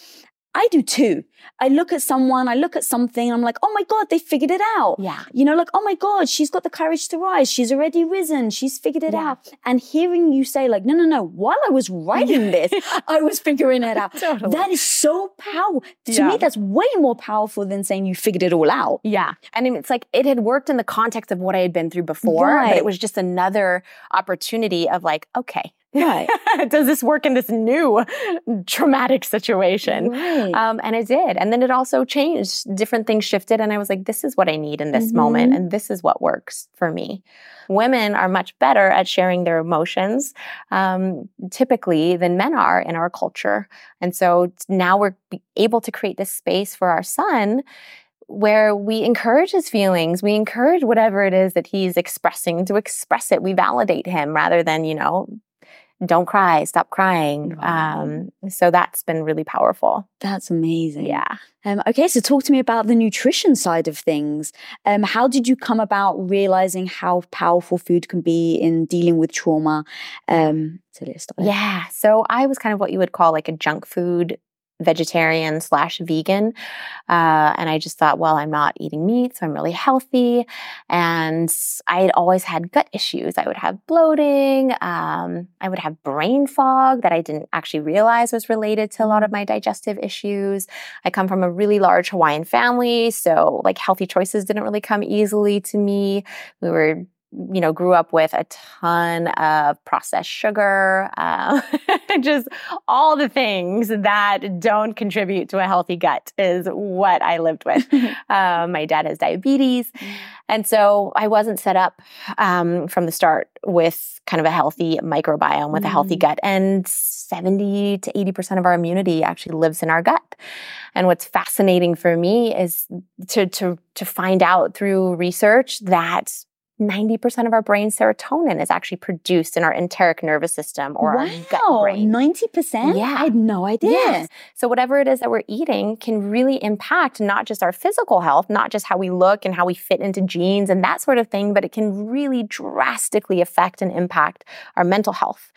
I do too. I look at someone, I look at something, I'm like, oh my God, they figured it out. Yeah. You know, like, oh my God, she's got the courage to rise. She's already risen. She's figured it Yeah. out. And hearing you say, like, no, no, no, while I was writing this, I was figuring it *laughs* out. Totally. That is so powerful. To Yeah. me, that's way more powerful than saying you figured it all out. Yeah. And it's like it had worked in the context of what I had been through before, but it was just another opportunity of like, okay, Right. *laughs* does this work in this new traumatic situation? Right. Um, and it did. And then it also changed. Different things shifted. And I was like, this is what I need in this moment. Mhm. And this is what works for me. Women are much better at sharing their emotions, um, typically, than men are in our culture. And so now we're able to create this space for our son where we encourage his feelings. We encourage whatever it is that he's expressing to express it. We validate him rather than, you know, don't cry, stop crying. Right. Um, so that's been really powerful. That's amazing. Yeah. Um, okay, so talk to me about the nutrition side of things. Um, how did you come about realizing how powerful food can be in dealing with trauma? Um, so. Yeah. So I was kind of what you would call like a junk food vegetarian slash vegan. Uh, and I just thought, well, I'm not eating meat, so I'm really healthy. And I had always had gut issues. I would have bloating. Um, I would have brain fog that I didn't actually realize was related to a lot of my digestive issues. I come from a really large Hawaiian family, so like healthy choices didn't really come easily to me. We were you know, grew up with a ton of processed sugar, uh, *laughs* just all the things that don't contribute to a healthy gut is what I lived with. um, *laughs* my dad has diabetes. And so I wasn't set up um, from the start with kind of a healthy microbiome, with a healthy Mm. gut. And 70 to 80% of our immunity actually lives in our gut. And what's fascinating for me is to, to, to find out through research that 90% of our brain serotonin is actually produced in our enteric nervous system or our gut wow, brain. ninety percent. Yeah. I had no idea. Yes. So whatever it is that we're eating can really impact not just our physical health, not just how we look and how we fit into jeans and that sort of thing, but it can really drastically affect and impact our mental health.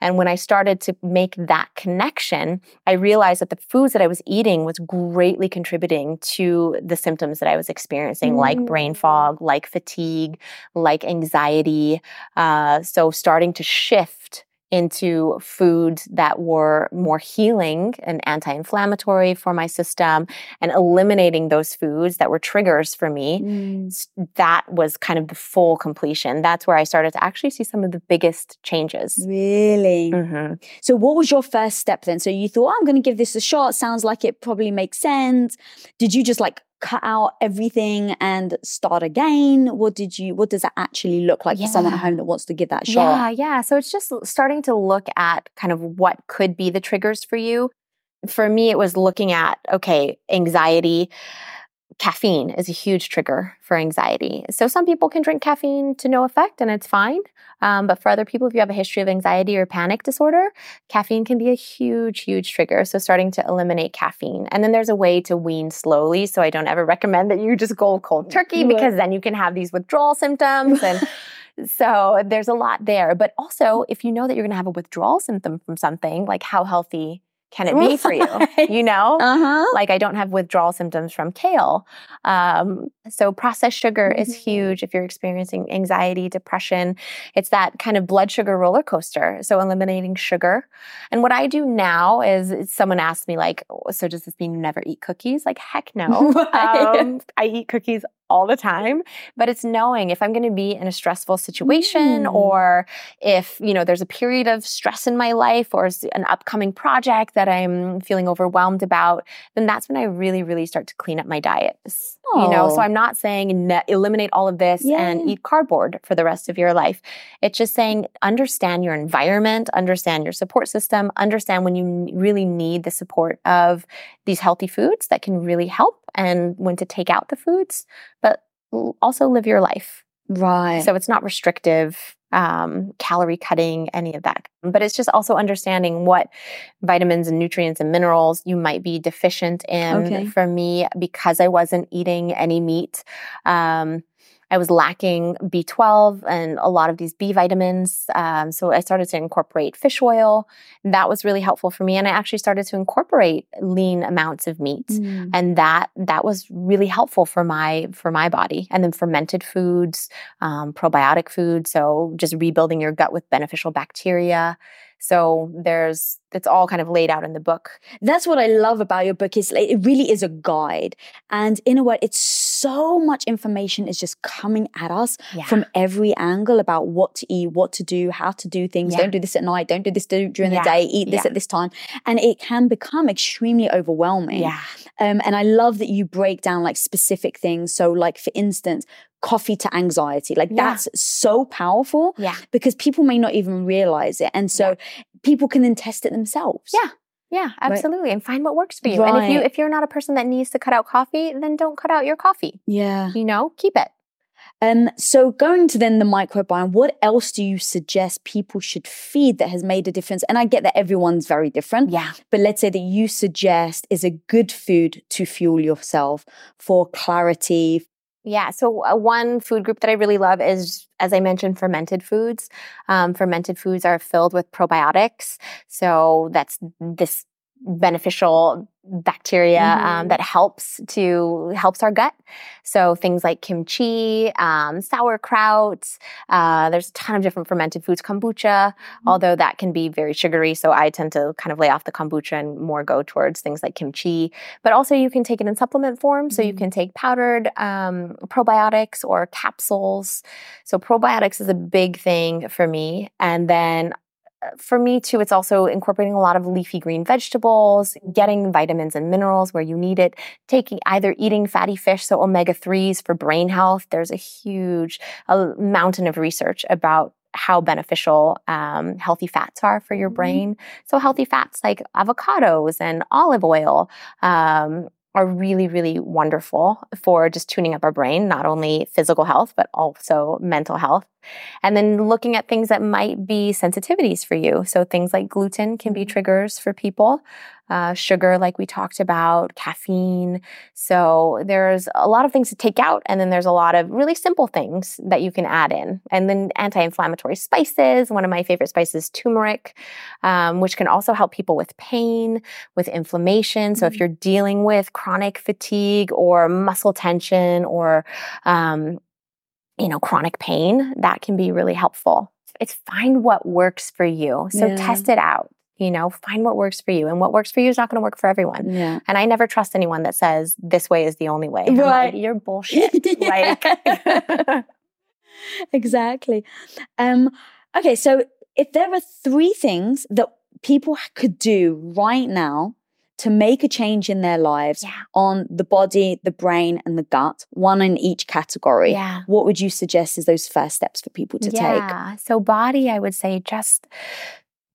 And when I started to make that connection, I realized that the foods that I was eating was greatly contributing to the symptoms that I was experiencing, like brain Mm. fog, like fatigue, like anxiety. Uh, so starting to shift into foods that were more healing and anti-inflammatory for my system and eliminating those foods that were triggers for me Mm. that was kind of the full completion that's where i started to actually see some of the biggest changes Really? Mhm. So, what was your first step then? So, you thought, "Oh, I'm going to give this a shot. Sounds like it probably makes sense. Did you just like cut out everything and start again? What did you, what does that actually look like for someone at home that wants to give that shot? Yeah, yeah. So it's just starting to look at kind of what could be the triggers for you. For me, it was looking at, okay, anxiety. Caffeine is a huge trigger for anxiety. So some people can drink caffeine to no effect and it's fine. Um, but for other people, if you have a history of anxiety or panic disorder, caffeine can be a huge, huge trigger. So starting to eliminate caffeine. And then there's a way to wean slowly. So I don't ever recommend that you just go cold turkey because then you can have these withdrawal symptoms and *laughs* so there's a lot there. But also, if you know that you're going to have a withdrawal symptom from something, like how healthy can it be for you? *laughs* You know? Uh huh. Like I don't have withdrawal symptoms from kale. Um, so processed sugar is Mhm. huge if you're experiencing anxiety, depression. It's that kind of blood sugar roller coaster. So eliminating sugar. And what I do now is is someone asked me like, "Oh, so does this mean you never eat cookies? Like heck no. *laughs* Um, I eat cookies all the time, but it's knowing if I'm going to be in a stressful situation Mm. or if, you know, there's a period of stress in my life or an upcoming project that I'm feeling overwhelmed about, then that's when I really, really start to clean up my diet. S- You know, so Oh. I'm not saying ne- eliminate all of this and eat cardboard for the rest of your life. It's just saying understand your environment, understand your support system, understand when you really need the support of these healthy foods that can really help and when to take out the foods, also live your life. Right. So it's not restrictive, um, calorie cutting, any of that. But it's just also understanding what vitamins and nutrients and minerals you might be deficient in. Okay. For me, because I wasn't eating any meat, um, I was lacking B12 and a lot of these B vitamins. Um, so I started to incorporate fish oil. That was really helpful for me. And I actually started to incorporate lean amounts of meat. Mm. And that that was really helpful for my for my body. And then fermented foods, um, probiotic food. So just rebuilding your gut with beneficial bacteria. So there's it's all kind of laid out in the book. That's what I love about your book is like, it really is a guide. And in a way, it's so much information is just coming at us Yeah. from every angle about what to eat, what to do, how to do things. Yeah. Don't do this at night. Don't do this during Yeah. the day. Eat this Yeah. at this time. And it can become extremely overwhelming. yeah. Um, and I love that you break down like specific things. So, like for instance, coffee to anxiety. Like Yeah. that's so powerful Yeah. because people may not even realize it. And so people can then test it themselves. Yeah. Yeah, absolutely. And find what works for you. And if you if you're not a person that needs to cut out coffee, then don't cut out your coffee. Yeah. You know, keep it. Um, so going to then the microbiome, what else do you suggest people should feed that has made a difference? And I get that everyone's very different, Yeah. but let's say that you suggest is a good food to fuel yourself for clarity. Yeah. So uh, one food group that I really love is, as I mentioned, fermented foods. Um, fermented foods are filled with probiotics. So that's this beneficial bacteria um, Mhm. that helps to helps our gut. So things like kimchi, um, sauerkraut. Uh, there's a ton of different fermented foods. Kombucha, although that can be very sugary, so I tend to kind of lay off the kombucha and more go towards things like kimchi. But also, you can take it in supplement form. So you Mhm. can take powdered um, probiotics or capsules. So probiotics is a big thing for me, and then for me too, it's also incorporating a lot of leafy green vegetables, getting vitamins and minerals where you need it, taking either eating fatty fish, so omega 3s for brain health. There's a huge a mountain of research about how beneficial um, healthy fats are for your Mhm. brain. So, healthy fats like avocados and olive oil. Um, are really, really wonderful for just tuning up our brain, not only physical health, but also mental health. And then looking at things that might be sensitivities for you. So things like gluten can be Mhm. triggers for people, uh, sugar, like we talked about, caffeine. So there's a lot of things to take out, and then there's a lot of really simple things that you can add in. And then anti-inflammatory spices. One of my favorite spices, turmeric, um, which can also help people with pain, with inflammation. So if Mhm. you're dealing with chronic fatigue or muscle tension or um, you know, chronic pain, that can be really helpful. It's find what works for you. So Yeah. test it out. You know, find what works for you. And what works for you is not going to work for everyone. Yeah. And I never trust anyone that says this way is the only way. I'm Right. like, you're bullshit. *laughs* like, *laughs* exactly. Um, okay, so if there are three things that people could do right now to make a change in their lives yeah. on the body, the brain, and the gut, one in each category, Yeah. what would you suggest is those first steps for people to take? yeah. So body, I would say just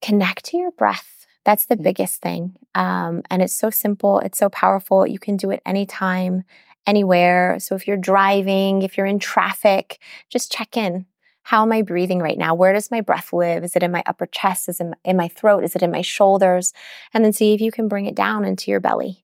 connect to your breath. That's the Mm. biggest thing. Um, and it's so simple. It's so powerful. You can do it anytime, anywhere. So if you're driving, if you're in traffic, just check in. How am I breathing right now? Where does my breath live? Is it in my upper chest? Is it in, my throat? Is it in my shoulders? And then see if you can bring it down into your belly.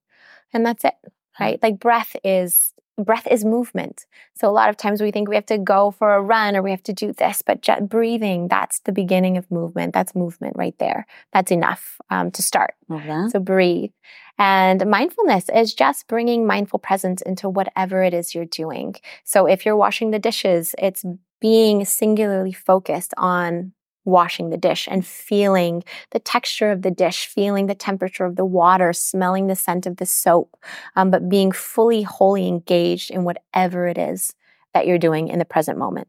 And that's it, right? Like breath is breath is movement. So a lot of times we think we have to go for a run or we have to do this, but ju- breathing, that's the beginning of movement. That's movement right there. That's enough um, to start. That. So breathe. And mindfulness is just bringing mindful presence into whatever it is you're doing. So if you're washing the dishes, it's being singularly focused on washing the dish and feeling the texture of the dish, feeling the temperature of the water, smelling the scent of the soap, um, but being fully, wholly engaged in whatever it is that you're doing in the present moment.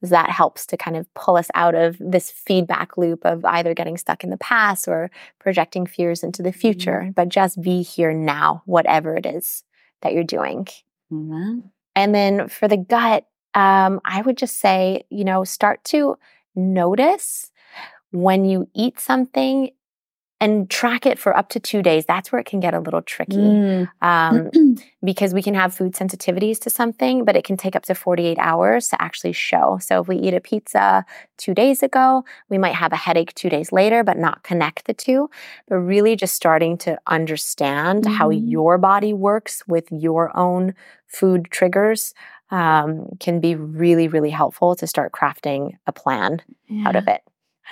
That helps to kind of pull us out of this feedback loop of either getting stuck in the past or projecting fears into the future, but just be here now, whatever it is that you're doing. That. And then for the gut, um, I would just say, you know, start to notice when you eat something and track it for up to two days. That's where it can get a little tricky. Mm. Um, *clears throat* because we can have food sensitivities to something, but it can take up to 48 hours to actually show. So if we eat a pizza two days ago, we might have a headache two days later, but not connect the two. But really just starting to understand how Mhm. your body works with your own food triggers um, can be really, really helpful to start crafting a plan out of it.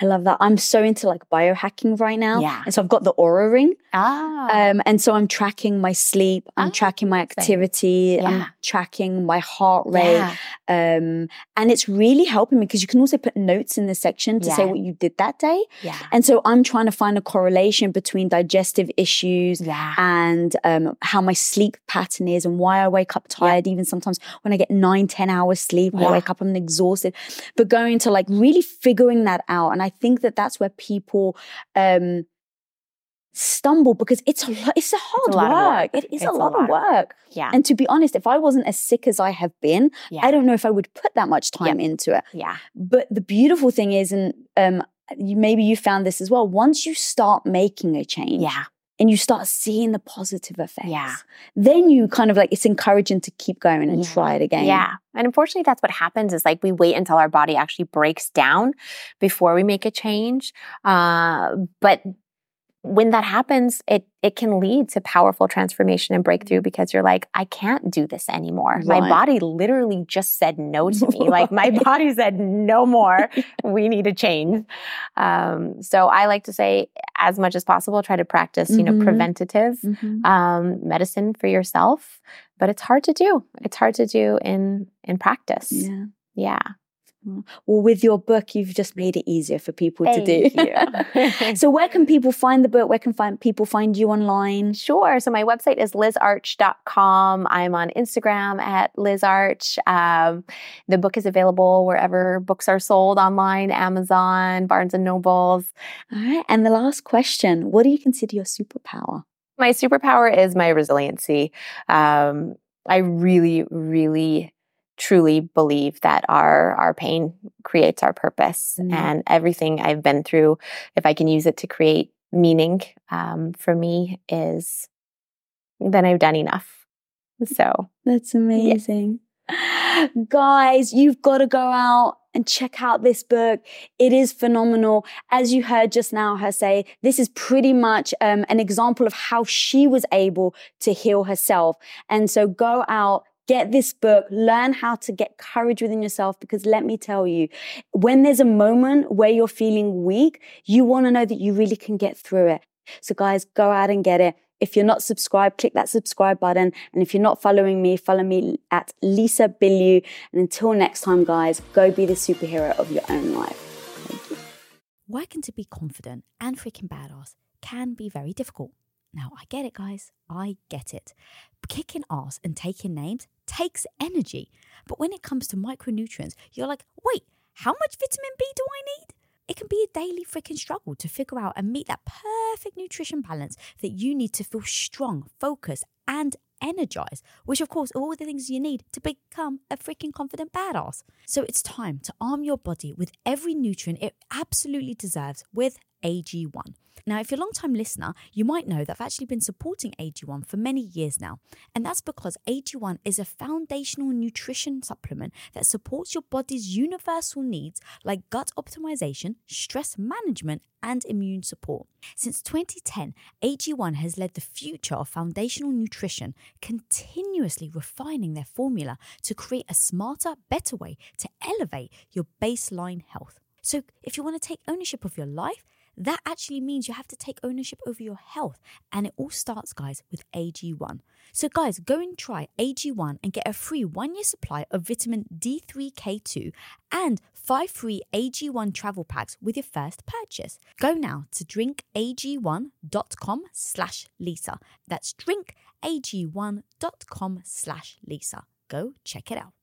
I love that. I'm so into like biohacking right now. Yeah. And so I've got the Oura ring. Ah, Um, and so I'm tracking my sleep, I'm Ah, tracking my activity, Yeah. I'm tracking my heart rate. yeah. Um, and it's really helping me because you can also put notes in the section to say what you did that day. Yeah. And so I'm trying to find a correlation between digestive issues Yeah. and um, how my sleep pattern is and why I wake up tired. Even sometimes when I get nine, 10 hours sleep, I wake up, I'm exhausted. But going to like really figuring that out. And I think that that's where people um, stumble because it's a lot, it's a hard a work. work. It is It's a a lot, lot of work. Yeah. And to be honest, if I wasn't as sick as I have been, yeah. I don't know if I would put that much time into it. yeah. But the beautiful thing is, and um, you, maybe you found this as well. Once you start making a change, Yeah. And you start seeing the positive effects, Yeah. then you kind of like it's encouraging to keep going and Yeah. try it again. Yeah. And unfortunately, that's what happens is like we wait until our body actually breaks down before we make a change. Uh, but when that happens, it it can lead to powerful transformation and breakthrough because you're like, I can't do this anymore. My body literally just said no *laughs* to me. Like my body said, no more. *laughs* we need a change. Um, so I like to say, as much as possible, try to practice, you know, Mhm. preventative Mhm. um, medicine for yourself, but it's hard to do. It's hard to do in in practice. Yeah. Yeah. Well, with your book, you've just made it easier for people to do. Thank *laughs* so, where can people find the book? Where can find people find you online? Sure. So my website is lizarch.com. I'm on Instagram at lizarch. Um, the book is available wherever books are sold online, Amazon, Barnes and Nobles. All right. And the last question: What do you consider your superpower? My superpower is my resiliency. Um, I really, really, truly believe that our our pain creates our purpose, Mm. and everything I've been through, if I can use it to create meaning um, for me, is then I've done enough. So That's amazing. *gasps* Guys, you've got to go out and check out this book. It is phenomenal. As you heard just now her say, this is pretty much um, an example of how she was able to heal herself. And so go out. Get this book, learn how to get courage within yourself because let me tell you, when there's a moment where you're feeling weak, you want to know that you really can get through it. So, guys, go out and get it. If you're not subscribed, click that subscribe button. And if you're not following me, follow me at Lisa Bilyeu. And until next time, guys, go be the superhero of your own life. You. Working to be confident and freaking badass can be very difficult. Now, I get it, guys. I get it. Kicking ass and taking names takes energy. But when it comes to micronutrients, you're like, wait, how much vitamin B do I need? It can be a daily freaking struggle to figure out and meet that perfect nutrition balance that you need to feel strong, focused, and energized, which of course are all the things you need to become a freaking confident badass. So it's time to arm your body with every nutrient it absolutely deserves with AG1. Now, if you're a long time listener, you might know that I've actually been supporting AG1 for many years now. And that's because AG1 is a foundational nutrition supplement that supports your body's universal needs like gut optimization, stress management, and immune support. Since 2010, AG1 has led the future of foundational nutrition, continuously refining their formula to create a smarter, better way to elevate your baseline health. So, if you want to take ownership of your life, that actually means you have to take ownership over your health. And it all starts, guys, with AG1. So, guys, go and try AG1 and get a free one year supply of vitamin D3K2 and five free AG1 travel packs with your first purchase. Go now to drinkag1.com slash Lisa. That's drinkag1.com slash Lisa. Go check it out.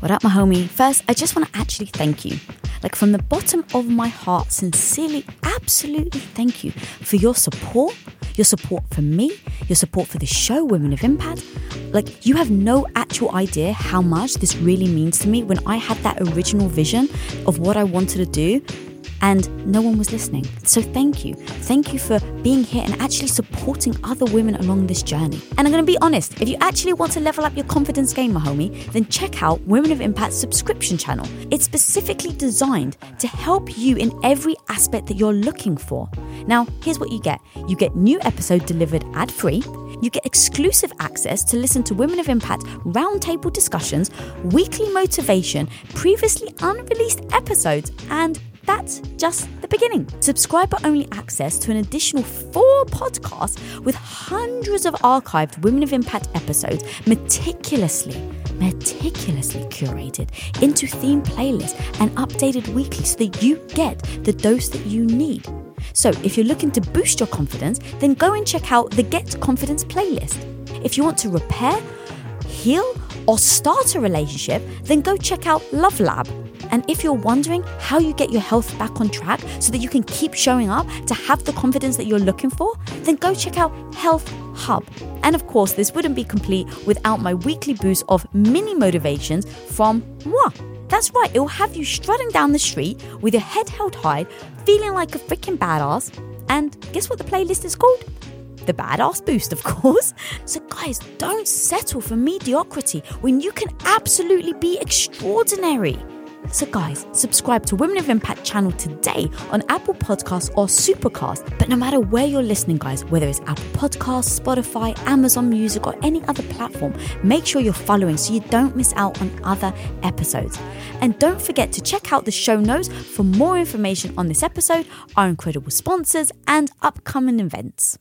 What up, my homie? First, I just want to actually thank you. Like, from the bottom of my heart, sincerely, absolutely thank you for your support, your support for me, your support for the show, Women of Impact. Like, you have no actual idea how much this really means to me when I had that original vision of what I wanted to do and no one was listening. So thank you. Thank you for being here and actually supporting other women along this journey. And I'm going to be honest, if you actually want to level up your confidence game, my homie, then check out Women of Impact subscription channel. It's specifically designed to help you in every aspect that you're looking for. Now, here's what you get. You get new episode delivered ad-free. You get exclusive access to listen to Women of Impact roundtable discussions, weekly motivation, previously unreleased episodes, and that's just the beginning. Subscriber only access to an additional four podcasts with hundreds of archived Women of Impact episodes meticulously, meticulously curated into theme playlists and updated weekly so that you get the dose that you need. So, if you're looking to boost your confidence, then go and check out the Get Confidence playlist. If you want to repair, heal, or start a relationship, then go check out Love Lab and if you're wondering how you get your health back on track so that you can keep showing up to have the confidence that you're looking for, then go check out Health Hub. And of course, this wouldn't be complete without my weekly boost of mini motivations from moi. That's right, it will have you strutting down the street with your head held high, feeling like a freaking badass. And guess what the playlist is called? the badass boost, of *laughs* course. So, guys, don't settle for mediocrity when you can absolutely be extraordinary. So, guys, subscribe to Women of Impact channel today on Apple Podcasts or Supercast. But no matter where you're listening, guys, whether it's Apple Podcasts, Spotify, Amazon Music, or any other platform, make sure you're following so you don't miss out on other episodes. And don't forget to check out the show notes for more information on this episode, our incredible sponsors, and upcoming events.